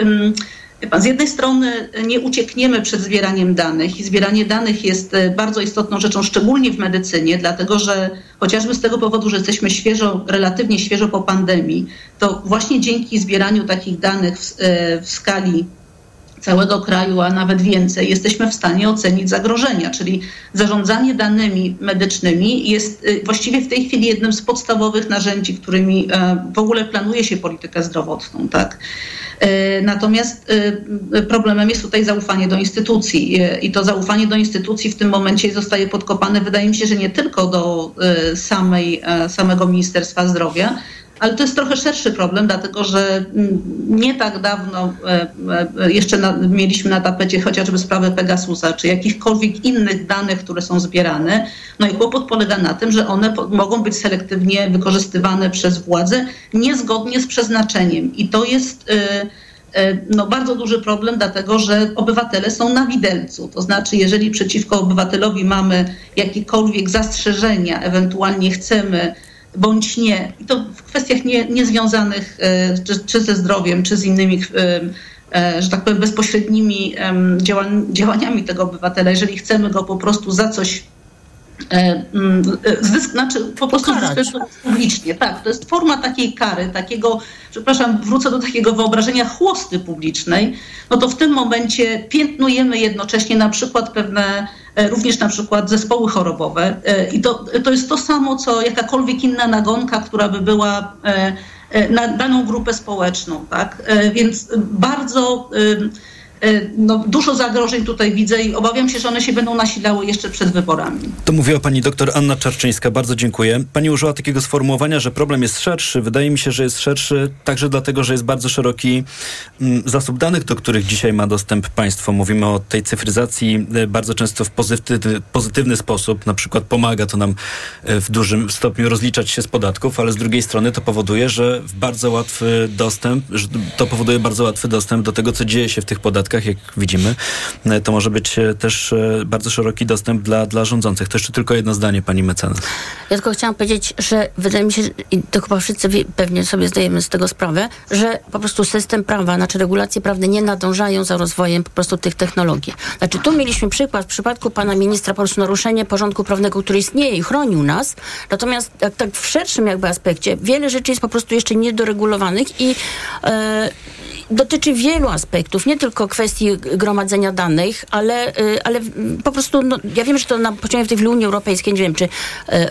Pan, z jednej strony nie uciekniemy przed zbieraniem danych i zbieranie danych jest e, bardzo istotną rzeczą, szczególnie w medycynie, dlatego że chociażby z tego powodu, że jesteśmy świeżo, relatywnie świeżo po pandemii, to właśnie dzięki zbieraniu takich danych w, e, w skali całego kraju, a nawet więcej, jesteśmy w stanie ocenić zagrożenia, czyli zarządzanie danymi medycznymi jest y, właściwie w tej chwili jednym z podstawowych narzędzi, którymi e, w ogóle planuje się politykę zdrowotną. Tak? E, natomiast e, problemem jest tutaj zaufanie do instytucji i to zaufanie do instytucji w tym momencie zostaje podkopane, wydaje mi się, że nie tylko do samej, samego Ministerstwa Zdrowia, ale to jest trochę szerszy problem, dlatego że mm, nie tak dawno e, e, jeszcze na, mieliśmy na tapecie chociażby sprawę Pegasusa, czy jakichkolwiek innych danych, które są zbierane. No i kłopot polega na tym, że one mogą być selektywnie wykorzystywane przez władze niezgodnie z przeznaczeniem. I to jest e, no, bardzo duży problem, dlatego że obywatele są na widelcu. To znaczy, jeżeli przeciwko obywatelowi mamy jakiekolwiek zastrzeżenia, ewentualnie chcemy bądź nie. I to w kwestiach nie, niezwiązanych e, czy, czy ze zdrowiem, czy z innymi, e, e, że tak powiem, bezpośrednimi działaniami tego obywatela. Jeżeli chcemy go po prostu za coś zysk, znaczy po prostu zyskać publicznie. Tak, to jest forma takiej kary, takiego, przepraszam, wrócę do takiego wyobrażenia chłosty publicznej, no to w tym momencie piętnujemy jednocześnie na przykład pewne E, również na przykład zespoły chorobowe. E, I to, to jest to samo, co jakakolwiek inna nagonka, która by była e, na daną grupę społeczną. Tak? Więc bardzo E, no, dużo zagrożeń tutaj widzę i obawiam się, że one się będą nasilały jeszcze przed wyborami. To mówiła pani doktor Anna Czarczyńska. Bardzo dziękuję. Pani użyła takiego sformułowania, że problem jest szerszy. Wydaje mi się, że jest szerszy także dlatego, że jest bardzo szeroki mm, zasób danych, do których dzisiaj ma dostęp państwo. Mówimy o tej cyfryzacji e, bardzo często w pozytywny, pozytywny sposób. Na przykład pomaga to nam e, w dużym stopniu rozliczać się z podatków, ale z drugiej strony to powoduje, że bardzo łatwy dostęp, to powoduje bardzo łatwy dostęp do tego, co dzieje się w tych podatkach jak widzimy, e, to może być e, też e, bardzo szeroki dostęp dla, dla rządzących. To jeszcze tylko jedno zdanie, pani mecenas. Ja tylko chciałam powiedzieć, że wydaje mi się, i to chyba wszyscy pewnie sobie zdajemy z tego sprawę, że po prostu system prawa, znaczy regulacje prawne nie nadążają za rozwojem po prostu tych technologii. Znaczy tu mieliśmy przykład w przypadku pana ministra po prostu naruszenie porządku prawnego, który istnieje i chronił nas, natomiast tak, tak w szerszym jakby aspekcie wiele rzeczy jest po prostu jeszcze niedoregulowanych i e, dotyczy wielu aspektów, nie tylko kwestii gromadzenia danych, ale, y, ale po prostu, no, ja wiem, że to na poziomie w tej Unii Europejskiej, nie wiem, czy y,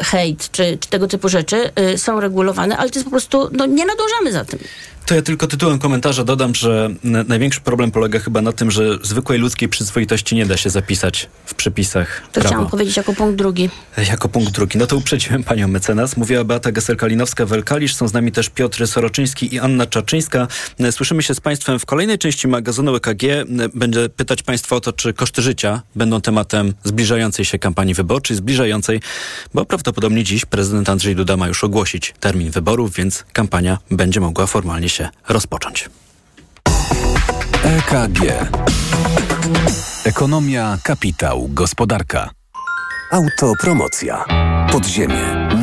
hejt, czy, czy tego typu rzeczy y, są regulowane, ale to jest po prostu, no, nie nadążamy za tym. To ja tylko tytułem komentarza dodam, że największy problem polega chyba na tym, że zwykłej ludzkiej przyzwoitości nie da się zapisać w przepisach. To prawa. chciałam powiedzieć jako punkt drugi. Jako punkt drugi. No to uprzedziłem panią mecenas. Mówiła Beata Gesel-Kalinowska-Welkalisz. Są z nami też Piotr Soroczyński i Anna Czaczyńska. Słyszymy się z państwem w kolejnej części magazynu EKG. Będę pytać państwa o to, czy koszty życia będą tematem zbliżającej się kampanii wyborczej, zbliżającej, bo prawdopodobnie dziś prezydent Andrzej Duda ma już ogłosić termin wyborów, więc kampania będzie mogła formalnie się rozpocząć. EKG. Ekonomia, kapitał, gospodarka. Autopromocja. Podziemie.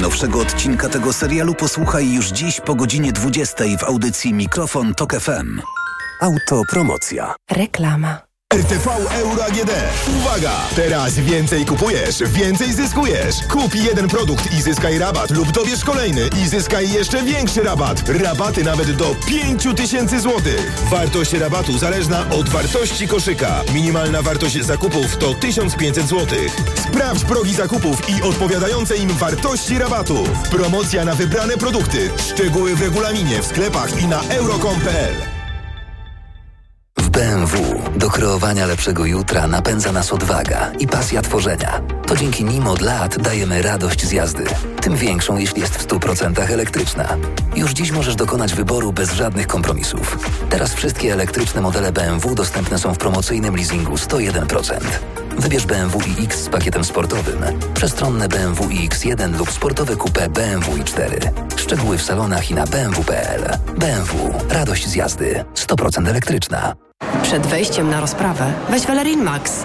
Najnowszego odcinka tego serialu posłuchaj już dziś po godzinie 20 w audycji Mikrofon Tok FM. Autopromocja. Reklama. RTV Euro AGD. Uwaga! Teraz więcej kupujesz, więcej zyskujesz. Kup jeden produkt i zyskaj rabat lub dobierz kolejny i zyskaj jeszcze większy rabat. Rabaty nawet do 5000 zł. Wartość rabatu zależna od wartości koszyka. Minimalna wartość zakupów to 1500 zł. Sprawdź progi zakupów i odpowiadające im wartości rabatu. Promocja na wybrane produkty. Szczegóły w regulaminie, w sklepach i na euro.com.pl. BMW do kreowania lepszego jutra napędza nas odwaga i pasja tworzenia. To dzięki nim od lat dajemy radość z jazdy. Tym większą, jeśli jest w 100% elektryczna. Już dziś możesz dokonać wyboru bez żadnych kompromisów. Teraz wszystkie elektryczne modele BMW dostępne są w promocyjnym leasingu 101%. Wybierz BMW iX z pakietem sportowym, przestronne BMW iX1 lub sportowe coupé BMW i4. Szczegóły w salonach i na bmw.pl. BMW. Radość z jazdy. 100% elektryczna. Przed wejściem na rozprawę weź Valerin Max,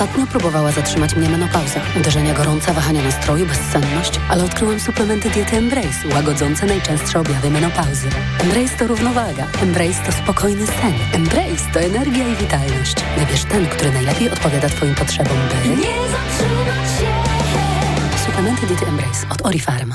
Ostatnio próbowała zatrzymać mnie menopauza. Uderzenia gorące, wahania nastroju, bezsenność, ale odkryłam suplementy diety Embrace, łagodzące najczęstsze objawy menopauzy. Embrace to równowaga. Embrace to spokojny sen. Embrace to energia i witalność. Wybierz ten, który najlepiej odpowiada Twoim potrzebom, by... Nie zatrzymać się! Suplementy diety Embrace od Orifarm.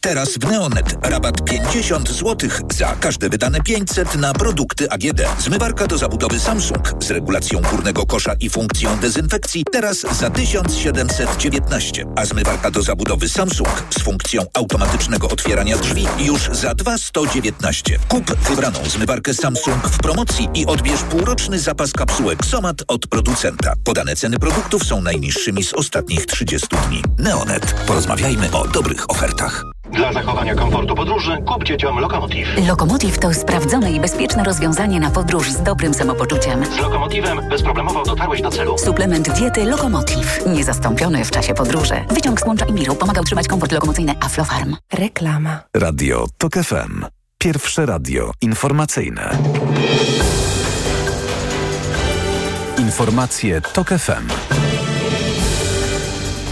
Teraz w Neonet rabat 50 zł za każde wydane 500 na produkty AGD. Zmywarka do zabudowy Samsung z regulacją górnego kosza i funkcją dezynfekcji teraz za 1719, a zmywarka do zabudowy Samsung z funkcją automatycznego otwierania drzwi już za 2119. Kup wybraną zmywarkę Samsung w promocji i odbierz półroczny zapas kapsułek Somat od producenta. Podane ceny produktów są najniższymi z ostatnich 30 dni. Neonet. Porozmawiajmy o dobrych ofertach. Dla zachowania komfortu podróży kup dzieciom Lokomotiv. Lokomotiv to sprawdzone i bezpieczne rozwiązanie na podróż z dobrym samopoczuciem. Z Lokomotivem bezproblemowo dotarłeś do celu. Suplement diety Lokomotiv. Niezastąpiony w czasie podróży. Wyciąg z kłącza imbiru pomaga utrzymać komfort lokomocyjny Aflofarm. Reklama. Radio TOK FM. Pierwsze radio informacyjne. Informacje TOK FM.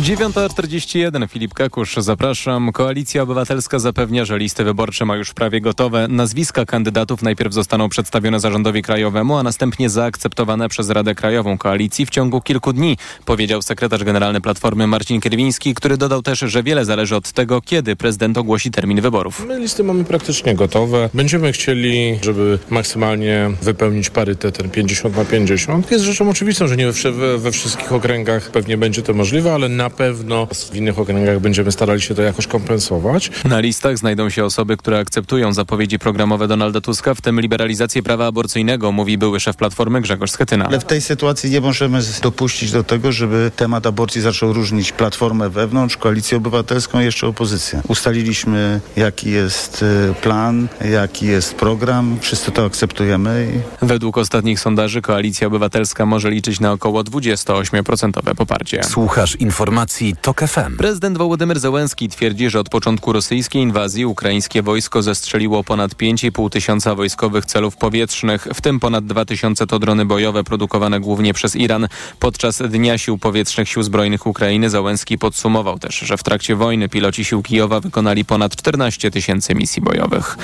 9.41 Filip Kakusz, zapraszam. Koalicja Obywatelska zapewnia, że listy wyborcze ma już prawie gotowe. Nazwiska kandydatów najpierw zostaną przedstawione zarządowi krajowemu, a następnie zaakceptowane przez Radę Krajową Koalicji w ciągu kilku dni, powiedział sekretarz generalny Platformy Marcin Kierwiński, który dodał też, że wiele zależy od tego, kiedy prezydent ogłosi termin wyborów. My listy mamy praktycznie gotowe. Będziemy chcieli, żeby maksymalnie wypełnić parytet ten 50 na 50. Jest rzeczą oczywistą, że nie we, we wszystkich okręgach pewnie będzie to możliwe, ale na pewno w innych okręgach będziemy starali się to jakoś kompensować. Na listach znajdą się osoby, które akceptują zapowiedzi programowe Donalda Tuska, w tym liberalizację prawa aborcyjnego, mówi były szef Platformy Grzegorz Schetyna. Ale w tej sytuacji nie możemy dopuścić do tego, żeby temat aborcji zaczął różnić Platformę wewnątrz, Koalicję Obywatelską i jeszcze opozycję. Ustaliliśmy, jaki jest y, plan, jaki jest program. Wszyscy to akceptujemy. I... Według ostatnich sondaży Koalicja Obywatelska może liczyć na około 28% poparcie. Słuchasz informacji informacji TOK FM. Prezydent Wołodymyr Zełenski twierdzi, że od początku rosyjskiej inwazji ukraińskie wojsko zestrzeliło ponad 5,5 tysiąca wojskowych celów powietrznych, w tym ponad 2 tysiące to drony bojowe produkowane głównie przez Iran. Podczas Dnia Sił Powietrznych Sił Zbrojnych Ukrainy Zełenski podsumował też, że w trakcie wojny piloci sił Kijowa wykonali ponad 14 tysięcy misji bojowych.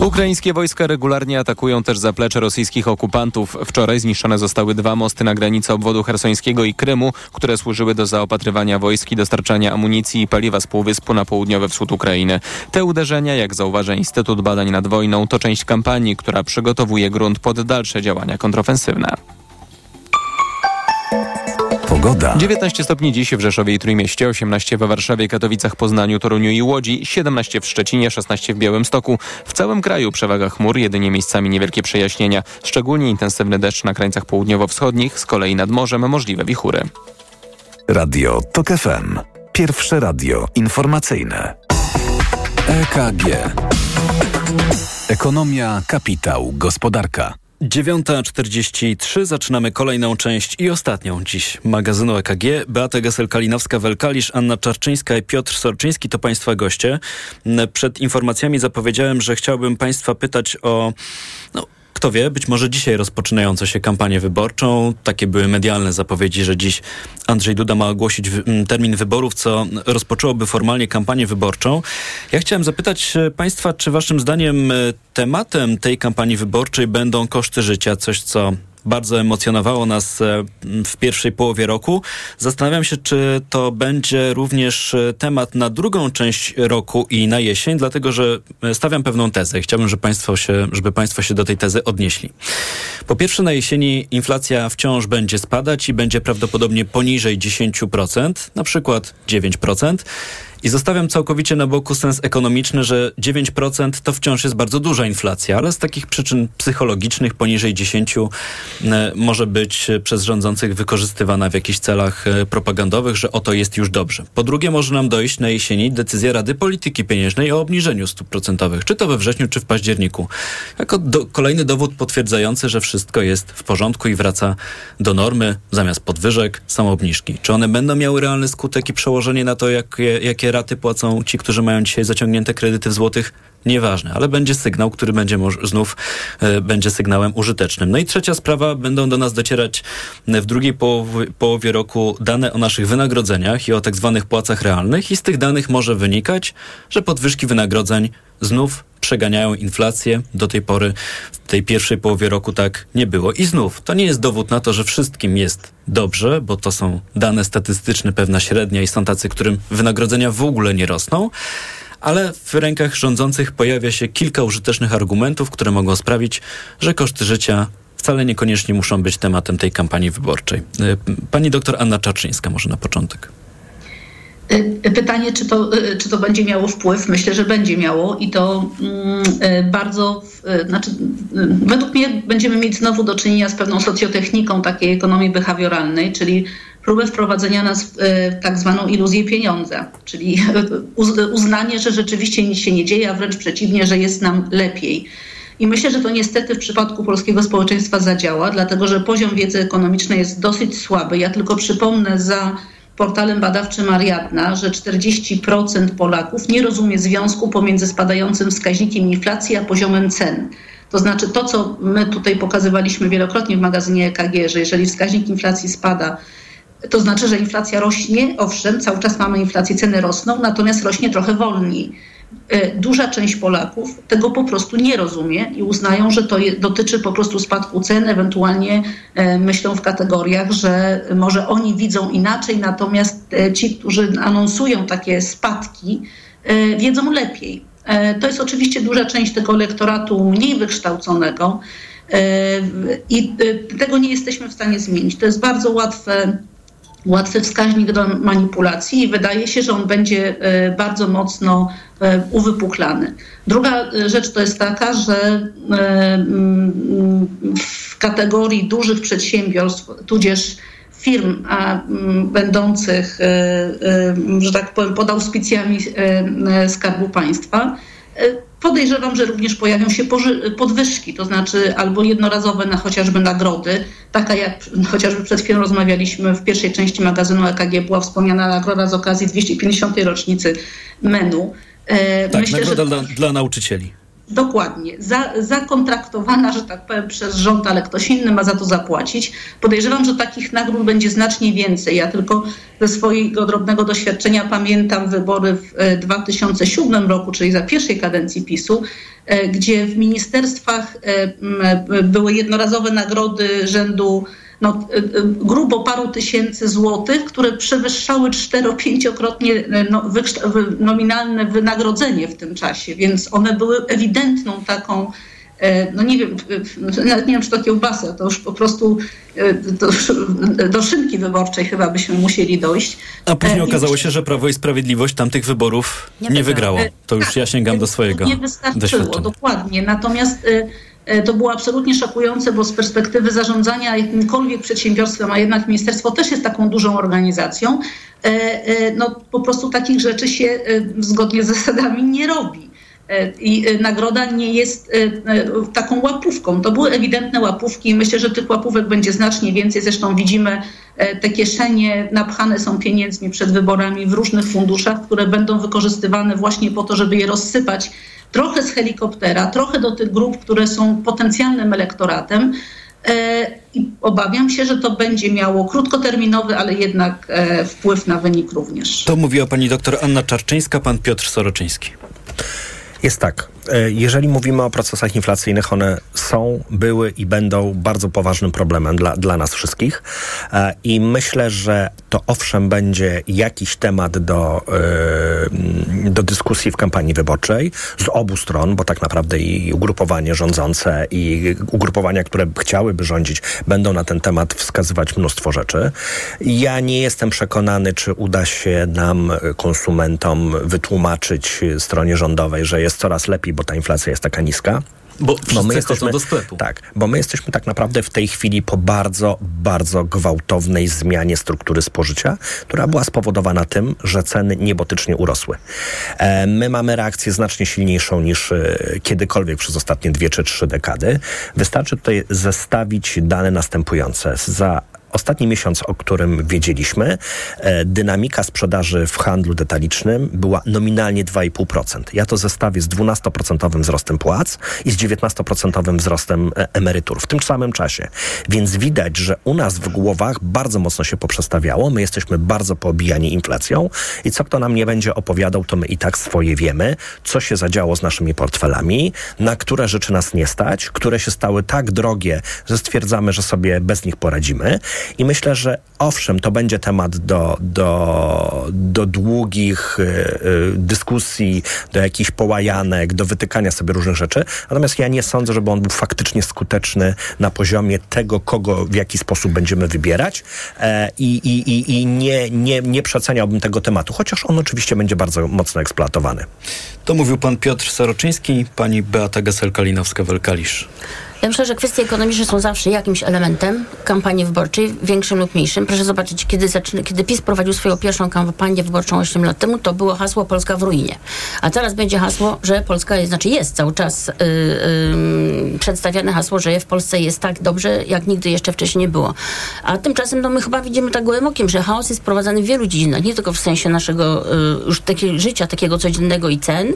Ukraińskie wojska regularnie atakują też zaplecze rosyjskich okupantów. Wczoraj zniszczone zostały dwa mosty na granicy obwodu hersońskiego i Krymu, które służyły do zaopatrywania przemieszczania wojsk i dostarczania amunicji i paliwa z Półwyspu na południowy wschód Ukrainy. Te uderzenia, jak zauważa Instytut Badań nad Wojną, to część kampanii, która przygotowuje grunt pod dalsze działania kontrofensywne. Pogoda. 19 stopni dziś w Rzeszowie i Trójmieście, 18 we Warszawie, Katowicach, Poznaniu, Toruniu i Łodzi, 17 w Szczecinie, 16 w Białymstoku. W całym kraju przewaga chmur, jedynie miejscami niewielkie przejaśnienia. Szczególnie intensywny deszcz na krańcach południowo-wschodnich, z kolei nad morzem możliwe wichury. Radio TOK FM. Pierwsze radio informacyjne. EKG. Ekonomia, kapitał, gospodarka. 9.43 zaczynamy kolejną część i ostatnią dziś magazynu EKG. Beata Gesel-Kalinowska-Welkalisz, Anna Czarczyńska i Piotr Sorczyński to Państwa goście. Przed informacjami zapowiedziałem, że chciałbym Państwa pytać o no, kto wie, być może dzisiaj rozpoczynającą się kampanię wyborczą. Takie były medialne zapowiedzi, że dziś Andrzej Duda ma ogłosić termin wyborów, co rozpoczęłoby formalnie kampanię wyborczą. Ja chciałem zapytać Państwa, czy Waszym zdaniem tematem tej kampanii wyborczej będą koszty życia, coś co bardzo emocjonowało nas e, w pierwszej połowie roku. Zastanawiam się, czy to będzie również e, temat na drugą część roku i na jesień, dlatego że e, stawiam pewną tezę. Chciałbym, żeby państwo się, żeby Państwo się do tej tezy odnieśli. Po pierwsze, na jesieni inflacja wciąż będzie spadać i będzie prawdopodobnie poniżej 10%, na przykład 9%. I zostawiam całkowicie na boku sens ekonomiczny, że 9% to wciąż jest bardzo duża inflacja, ale z takich przyczyn psychologicznych poniżej 10 e, może być przez rządzących wykorzystywana w jakichś celach e, propagandowych, że oto jest już dobrze. Po drugie, może nam dojść na jesieni decyzja Rady Polityki Pieniężnej o obniżeniu stóp procentowych, czy to we wrześniu, czy w październiku. Jako do, kolejny dowód potwierdzający, że wszystko jest w porządku i wraca do normy, zamiast podwyżek są obniżki. Czy one będą miały realny skutek i przełożenie na to, jakie, jakie raty płacą ci, którzy mają dzisiaj zaciągnięte kredyty w złotych, nieważne, ale będzie sygnał, który będzie znów e, będzie sygnałem użytecznym. No i trzecia sprawa, będą do nas docierać w drugiej połowie, połowie roku dane o naszych wynagrodzeniach i o tak zwanych płacach realnych i z tych danych może wynikać, że podwyżki wynagrodzeń znów przeganiają inflację. Do tej pory w tej pierwszej połowie roku tak nie było. I znów, to nie jest dowód na to, że wszystkim jest dobrze, bo to są dane statystyczne, pewna średnia i są tacy, którym wynagrodzenia w ogóle nie rosną. Ale w rękach rządzących pojawia się kilka użytecznych argumentów, które mogą sprawić, że koszty życia wcale niekoniecznie muszą być tematem tej kampanii wyborczej. Y, pani doktor Anna Czaczyńska może na początek. Y, pytanie, czy to, y, czy to będzie miało wpływ? Myślę, że będzie miało i to mm, bardzo, znaczy, według mnie będziemy mieć znowu do czynienia z pewną socjotechniką takiej ekonomii behawioralnej, czyli próbę wprowadzenia nas w tak zwaną iluzję pieniądza, czyli uznanie, że rzeczywiście nic się nie dzieje, a wręcz przeciwnie, że jest nam lepiej. I myślę, że to niestety w przypadku polskiego społeczeństwa zadziała, dlatego że poziom wiedzy ekonomicznej jest dosyć słaby. Ja tylko przypomnę za portalem badawczym Ariadna, że 40% Polaków nie rozumie związku pomiędzy spadającym wskaźnikiem inflacji a poziomem cen. To znaczy to, co my tutaj pokazywaliśmy wielokrotnie w magazynie EKG, że jeżeli wskaźnik inflacji spada, to znaczy, że inflacja rośnie, owszem, cały czas mamy inflację, ceny rosną, natomiast rośnie trochę wolniej. E, duża część Polaków tego po prostu nie rozumie i uznają, że to dotyczy po prostu spadku cen, ewentualnie e, myślą w kategoriach, że może oni widzą inaczej, natomiast e, ci, którzy anonsują takie spadki, wiedzą lepiej. To jest oczywiście duża część tego elektoratu mniej wykształconego i tego nie jesteśmy w stanie zmienić. To jest bardzo łatwe łatwy wskaźnik do manipulacji i wydaje się, że on będzie e, bardzo mocno e, uwypuklany. Druga e, rzecz to jest taka, że w kategorii dużych przedsiębiorstw, tudzież firm a, będących, że tak powiem, pod auspicjami Skarbu Państwa, Podejrzewam, że również pojawią się podwyżki, to znaczy albo jednorazowe na chociażby nagrody, taka jak chociażby przed chwilą rozmawialiśmy w pierwszej części magazynu EKG, była wspomniana nagroda z okazji 250. rocznicy menu. E, tak, Myślę, nagroda że... dla, dla nauczycieli. Dokładnie. Za, zakontraktowana, że tak powiem, przez rząd, ale ktoś inny ma za to zapłacić. Podejrzewam, że takich nagród będzie znacznie więcej. Ja tylko ze swojego drobnego doświadczenia pamiętam wybory w 2007 e, roku, czyli za pierwszej kadencji PiSu, e, gdzie w ministerstwach e, były jednorazowe nagrody rzędu no, y, y, grubo paru tysięcy złotych, które przewyższały cztero-pięciokrotnie no, nominalne wynagrodzenie w tym czasie, więc one były ewidentną taką no nie wiem, nawet nie wiem, czy to kiełbasa, to już po prostu do, do szynki wyborczej chyba byśmy musieli dojść. A później okazało się, że Prawo i Sprawiedliwość tamtych wyborów nie, nie wygrało. To już ja sięgam do swojego Nie wystarczyło, dokładnie. Natomiast E, to było absolutnie szokujące, bo z perspektywy zarządzania jakimkolwiek przedsiębiorstwem, a jednak ministerstwo też jest taką dużą organizacją, e, e, no po prostu takich rzeczy się zgodnie z zasadami nie robi. I nagroda nie jest taką łapówką. To były ewidentne łapówki myślę, że tych łapówek będzie znacznie więcej. Zresztą widzimy, te kieszenie napchane są pieniędzmi przed wyborami w różnych funduszach, które będą wykorzystywane właśnie po to, żeby je rozsypać trochę z helikoptera, trochę do tych grup, które są potencjalnym elektoratem. E, I obawiam się, że to będzie miało krótkoterminowy, ale jednak e, wpływ na wynik również. To mówiła pani doktor Anna Czarczyńska, pan Piotr Soroczyński. Jest tak. E, jeżeli mówimy o procesach inflacyjnych, one są, były i będą bardzo poważnym problemem dla, dla nas wszystkich. E, I myślę, że to owszem będzie jakiś temat do, e, do dyskusji w kampanii wyborczej z obu stron, bo tak naprawdę i ugrupowanie rządzące, i ugrupowania, które chciałyby rządzić, będą na ten temat wskazywać mnóstwo rzeczy. Ja nie jestem przekonany, czy uda się nam, konsumentom, wytłumaczyć stronie rządowej, że jest coraz lepiej bo ta inflacja jest taka niska. Bo, bo my jesteśmy do sklepu. Tak, bo my jesteśmy tak naprawdę w tej chwili po bardzo, bardzo gwałtownej zmianie struktury spożycia, która była spowodowana tym, że ceny niebotycznie urosły. E, my mamy reakcję znacznie silniejszą niż e, kiedykolwiek przez ostatnie dwie czy trzy dekady. Wystarczy tutaj zestawić dane następujące. Za Ostatni miesiąc, o którym wiedzieliśmy, e, dynamika sprzedaży w handlu detalicznym była nominalnie 2,5%. Ja to zestawię z 12% wzrostem płac i z 19% wzrostem e, emerytur w tym samym czasie. Więc widać, że u nas w głowach bardzo mocno się poprzestawiało. My jesteśmy bardzo poobijani inflacją i co kto nam nie będzie opowiadał, to my i tak swoje wiemy, co się zadziało z naszymi portfelami, na które rzeczy nas nie stać, które się stały tak drogie, że stwierdzamy, że sobie bez nich poradzimy. I myślę, że owszem, to będzie temat do, do, do długich y, y, dyskusji, do jakichś połajanek, do wytykania sobie różnych rzeczy. Natomiast ja nie sądzę, żeby on był faktycznie skuteczny na poziomie tego, kogo w jaki sposób będziemy wybierać. E, I, i, i, i nie, nie, nie przeceniałbym tego tematu, chociaż on oczywiście będzie bardzo mocno eksploatowany. To mówił pan Piotr Saroczyński, pani Beata Gesel-Kalinowska-Welkalisz. Ja myślę, że kwestie ekonomiczne są zawsze jakimś elementem kampanii wyborczej, większym lub mniejszym. Proszę zobaczyć, kiedy, zaczyna, kiedy PiS prowadził swoją pierwszą kampanię wyborczą 8 lat temu, to było hasło Polska w ruinie. A teraz będzie hasło, że Polska jest, znaczy jest cały czas yy, yy, przedstawiane hasło, że w Polsce jest tak dobrze, jak nigdy jeszcze wcześniej nie było. A tymczasem no, my chyba widzimy tak gołym okiem, że chaos jest prowadzony w wielu dziedzinach, nie tylko w sensie naszego yy, już takiego życia, takiego codziennego i cen,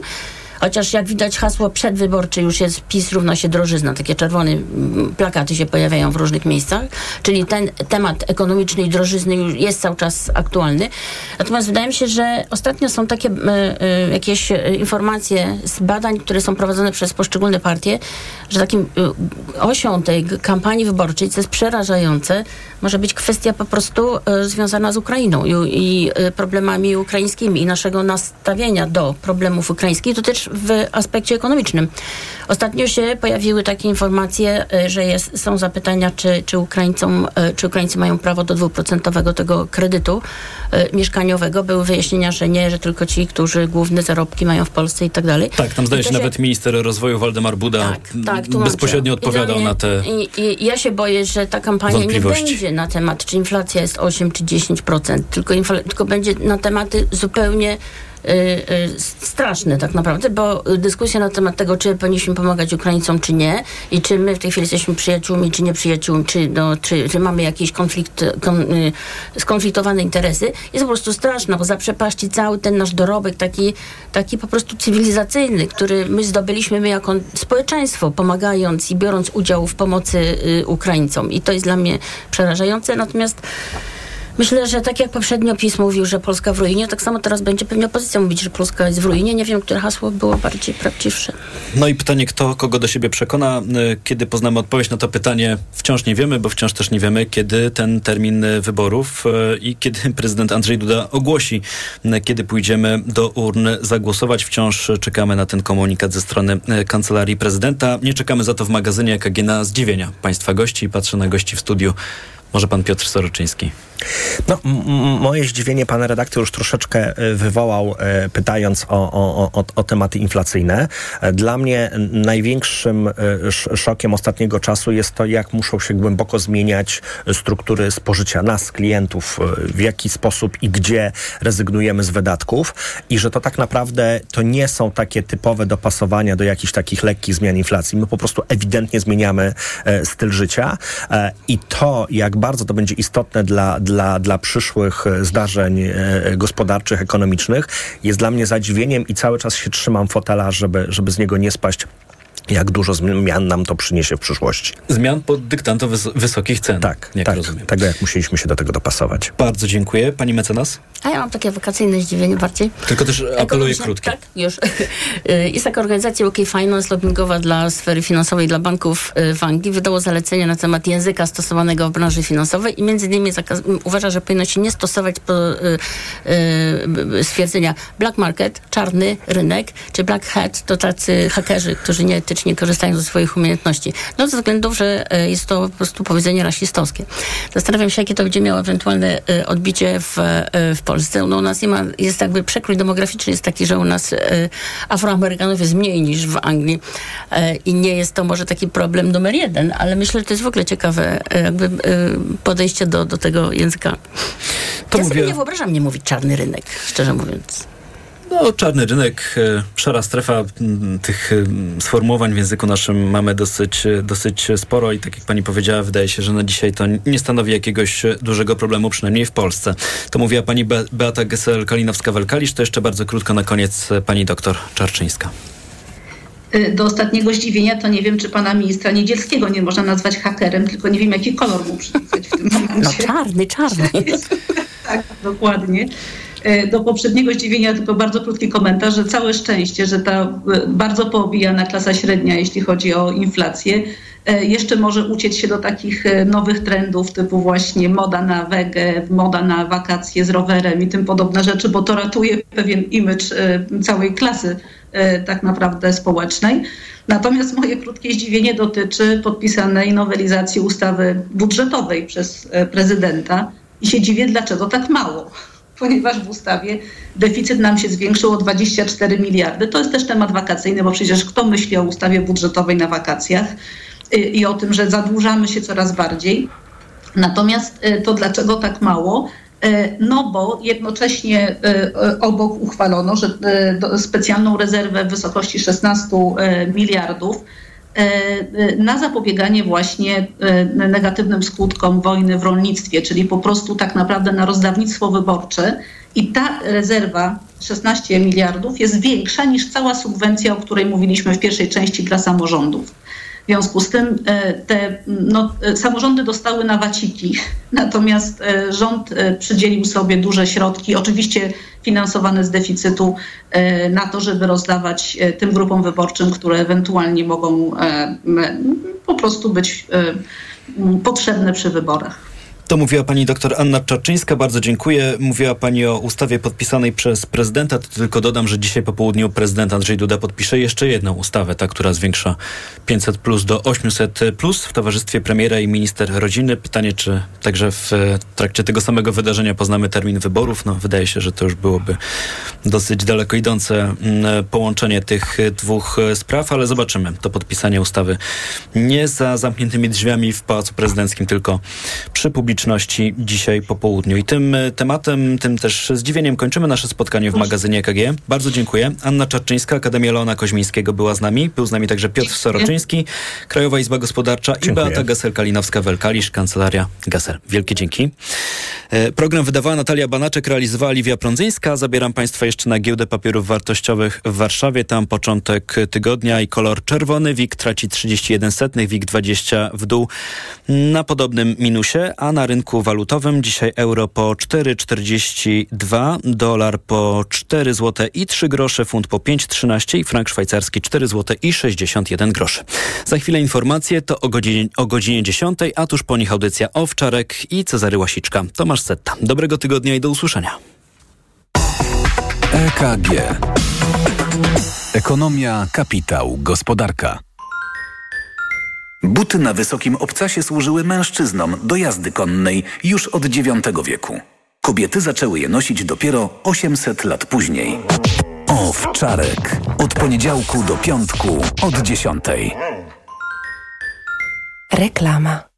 Chociaż jak widać hasło przedwyborcze już jest PiS równa się drożyzna. Takie czerwone mm, plakaty się pojawiają w różnych miejscach. Czyli ten temat ekonomiczny i drożyzny już jest cały czas aktualny. Natomiast wydaje mi się, że ostatnio są takie y, y, jakieś informacje z badań, które są prowadzone przez poszczególne partie, że takim y, osią tej kampanii wyborczej, co jest przerażające, może być kwestia po prostu związana z Ukrainą i, i problemami ukraińskimi i naszego nastawienia do problemów ukraińskich. To też w aspekcie ekonomicznym. Ostatnio się pojawiły takie informacje, e, że jest, są zapytania, czy, czy, Ukraińcom, e, czy Ukraińcy mają prawo do dwuprocentowego tego kredytu e, mieszkaniowego. Były wyjaśnienia, że nie, że tylko ci, którzy główne zarobki mają w Polsce i tak dalej. Tak, tam zdaje się, się nawet minister rozwoju Waldemar Buda tak, tak, bezpośrednio odpowiadał na te i, i, Ja się boję, że ta kampania nie będzie na temat, czy inflacja jest 8 czy 10%, tylko, tylko będzie na tematy zupełnie Y, y, straszny tak naprawdę, bo dyskusja na temat tego, czy powinniśmy pomagać Ukraińcom, czy nie i czy my w tej chwili jesteśmy przyjaciółmi, czy nie przyjaciółmi, czy, no, czy, czy mamy jakieś konflikt, kon, y, skonfliktowane interesy, jest po prostu straszna, bo zaprzepaści cały ten nasz dorobek taki, taki po prostu cywilizacyjny, który my zdobyliśmy my jako społeczeństwo, pomagając i biorąc udział w pomocy Ukraińcom. I to jest dla mnie przerażające. Natomiast Myślę, że tak jak poprzednio PiS mówił, że Polska w ruinie, tak samo teraz będzie pewnie opozycja mówić, że Polska jest w ruinie. Nie wiem, które hasło było bardziej prawdziwsze. No i pytanie, kto kogo do siebie przekona. Y, kiedy poznamy odpowiedź na to pytanie, wciąż nie wiemy, bo wciąż też nie wiemy, kiedy ten termin wyborów y, i kiedy prezydent Andrzej Duda ogłosi, kiedy pójdziemy do urn zagłosować. Wciąż czekamy na ten komunikat ze strony kancelarii prezydenta. Nie czekamy za to w magazynie EKG na zdziwienia państwa gości. Patrzę na gości w studiu. Może pan Piotr Soroczyński. No, moje zdziwienie pan redaktor już troszeczkę e, wywołał, e, pytając o, o, o, o tematy inflacyjne. E, dla mnie największym szokiem ostatniego czasu jest to, jak muszą się głęboko zmieniać struktury spożycia nas, klientów, w jaki sposób i gdzie rezygnujemy z wydatków i że to tak naprawdę to nie są takie typowe dopasowania do jakichś takich lekkich zmian inflacji. My po prostu ewidentnie zmieniamy styl życia i to, jak bardzo to będzie istotne dla, dla, dla przyszłych e, zdarzeń e, gospodarczych, ekonomicznych, jest dla mnie zadziwieniem i cały czas się trzymam fotela, żeby, żeby z niego nie spaść jak dużo zmian nam to przyniesie w przyszłości. Zmian pod dyktando wys wysokich cen. Tak, jak tak. Rozumiem. Tego jak musieliśmy się do tego dopasować. Bardzo dziękuję. Pani mecenas? A ja mam takie wakacyjne zdziwienie bardziej. Tylko też apeluję krótkie. Tak, już. Jest taka organizacja UK Finance, lobbyingowa dla sfery finansowej, dla banków y, w Anglii. Wydało zalecenie na temat języka stosowanego w branży finansowej i między innymi uważa, że powinno się nie stosować po, y, y, stwierdzenia black market, czarny rynek, czy black hat, to tacy hakerzy, którzy nieetycznie korzystają ze swoich umiejętności. No ze względu, że jest to po prostu powiedzenie rasistowskie. Zastanawiam się, jakie to będzie miało ewentualne odbicie w, w Polsce. No, u nas nie ma, jest jakby przekrój demograficzny jest taki, że u nas e, Afroamerykanów jest mniej niż w Anglii e, i nie jest to może taki problem numer jeden, ale myślę, że to jest w ogóle ciekawe e, jakby e, podejście do, do tego języka. To ja mówię... sobie nie wyobrażam nie mówić czarny rynek, szczerze mówiąc. No, czarny rynek, e, szara strefa, tych sformułowań w języku naszym mamy dosyć, e, dosyć sporo i tak jak pani powiedziała, wydaje się, że na dzisiaj to nie stanowi jakiegoś e, dużego problemu, przynajmniej w Polsce. To mówiła pani Be Beata Gesel-Kalinowska-Welkalisz, to jeszcze bardzo krótko na koniec pani doktor Czarczyńska do ostatniego zdziwienia, to nie wiem, czy pana ministra Niedzielskiego nie można nazwać hakerem, tylko nie wiem, jaki kolor mu przypisać w tym momencie. No czarny, czarny. tak, dokładnie. E, do poprzedniego zdziwienia tylko bardzo krótki komentarz, że całe szczęście, że ta e, bardzo poobijana klasa średnia, jeśli chodzi o inflację, e, jeszcze może uciec się do takich nowych trendów typu właśnie moda na wege, moda na wakacje z rowerem i tym podobne rzeczy, bo to ratuje pewien imidż całej klasy tak naprawdę społecznej. Natomiast moje krótkie zdziwienie dotyczy podpisanej nowelizacji ustawy budżetowej przez prezydenta i się dziwię, dlaczego tak mało ponieważ w ustawie deficyt nam się zwiększył o 24 miliardy. To jest też temat wakacyjny, bo przecież kto myśli o ustawie budżetowej na wakacjach y, i o tym, że zadłużamy się coraz bardziej. Natomiast y, to dlaczego tak mało? Y, no bo jednocześnie obok uchwalono, że specjalną rezerwę w wysokości 16 miliardów na zapobieganie właśnie e, negatywnym skutkom wojny w rolnictwie, czyli po prostu tak naprawdę na rozdawnictwo wyborcze. I ta rezerwa 16 miliardów jest większa niż cała subwencja, o której mówiliśmy w pierwszej części dla samorządów. W związku z tym e, te no, e, samorządy dostały na waciki, natomiast e, rząd przydzielił sobie duże środki, oczywiście finansowane z deficytu, na to, żeby rozdawać tym grupom wyborczym, które ewentualnie mogą po prostu być potrzebne przy wyborach. To mówiła pani doktor Anna Czarczyńska. Bardzo dziękuję. Mówiła pani o ustawie podpisanej przez prezydenta. To tylko dodam, że dzisiaj po południu prezydent Andrzej Duda podpisze jeszcze jedną ustawę, ta, która zwiększa 500 plus do 800 plus w towarzystwie premiera i minister rodziny. Pytanie, czy także w trakcie tego samego wydarzenia poznamy termin wyborów. No, wydaje się, że to już byłoby dosyć daleko idące mm, połączenie tych dwóch spraw, ale zobaczymy. To podpisanie ustawy nie za zamkniętymi drzwiami w Pałacu Prezydenckim, tylko przy publiczności publiczności dzisiaj po południu. I tym e, tematem, tym też zdziwieniem kończymy nasze spotkanie w magazynie EKG. Bardzo dziękuję. Anna Czarczyńska, Akademia Leona Koźmińskiego była z nami. Był z nami także Piotr Soroczyński, Krajowa Izba Gospodarcza dziękuję. i Beata Gasel-Kalinowska-Welkalisz, Kancelaria Gasel. Wielkie dzięki. E, program wydawała Natalia Banaczek, realizowała Liwia Prądzyńska. Zabieram Państwa jeszcze na giełdę papierów wartościowych w Warszawie. Tam początek tygodnia i kolor czerwony. WIG traci 31 setnych, WIG 20 w dół na podobnym minusie, a na rynku walutowym dzisiaj euro po 4,42, dolar po 4 zł i 3 grosze, funt po 5,13 i frank szwajcarski 4 zł i 61 groszy. Za chwilę informacje to o godzinie, o godzinie 10, a tuż po nich audycja Owczarek i Cezary Łasiczka. Tomasz Setta. Dobrego tygodnia i do usłyszenia. EKG. Ekonomia, kapitał, gospodarka. Buty na wysokim obcasie służyły mężczyznom do jazdy konnej już od IX wieku. Kobiety zaczęły je nosić dopiero 800 lat później. Owczarek. Od poniedziałku do piątku od 10. Reklama.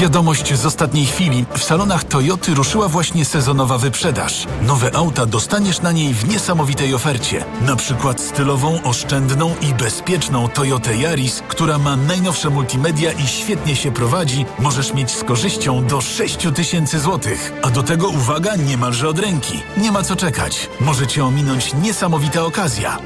Wiadomość z ostatniej chwili. W salonach Toyoty ruszyła właśnie sezonowa wyprzedaż. Nowe auta dostaniesz na niej w niesamowitej ofercie. Na przykład stylową, oszczędną i bezpieczną Toyotę Yaris, która ma najnowsze multimedia i świetnie się prowadzi, możesz mieć z korzyścią do 6 tysięcy złotych. A do tego uwaga niemalże od ręki. Nie ma co czekać. Może cię ominąć niesamowita okazja.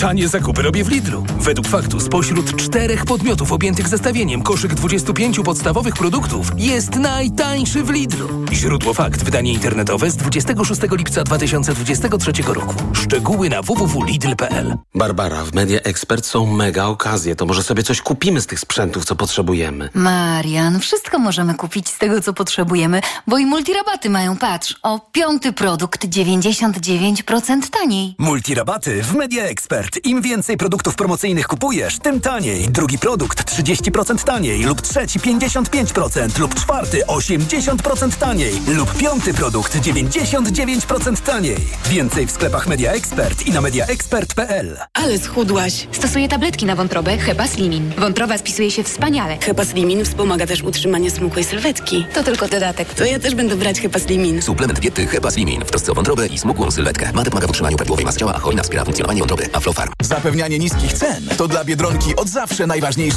Tanie zakupy robię w Lidlu. Według faktu spośród czterech podmiotów objętych zestawieniem koszyk 25 podstawowych produktów jest najtańszy w Lidlu. Źródło fakt. Wydanie internetowe z 26 lipca 2023 roku. Szczegóły na www.lidl.pl Barbara, w Media Expert są mega okazje. To może sobie coś kupimy z tych sprzętów, co potrzebujemy. Marian, wszystko możemy kupić z tego, co potrzebujemy, bo i multirabaty mają, patrz, o piąty produkt 99% taniej. Multirabaty w Media Expert. Im więcej produktów promocyjnych kupujesz, tym taniej. Drugi produkt 30% taniej lub trzeci 55% lub czwarty 80% taniej lub piąty produkt 99% taniej. Więcej w sklepach Media Expert i na mediaexpert.pl. Ale schudłaś. Stosuję tabletki na wątrobę Hepa Slimin. Wątroba spisuje się wspaniale. Hepa Slimin wspomaga też utrzymanie smukłej sylwetki. To tylko dodatek. To ja też będę brać Hepa Slimin. Suplement diety Hepa Slimin w trosce o wątrobę i smukłą sylwetkę. Mate pomaga w utrzymaniu prawidłowej masy ciała, a cholina wspiera funkcjonowanie wątroby. Aflofarm. Zapewnianie niskich cen to dla Biedronki od zawsze najważniejszy cel.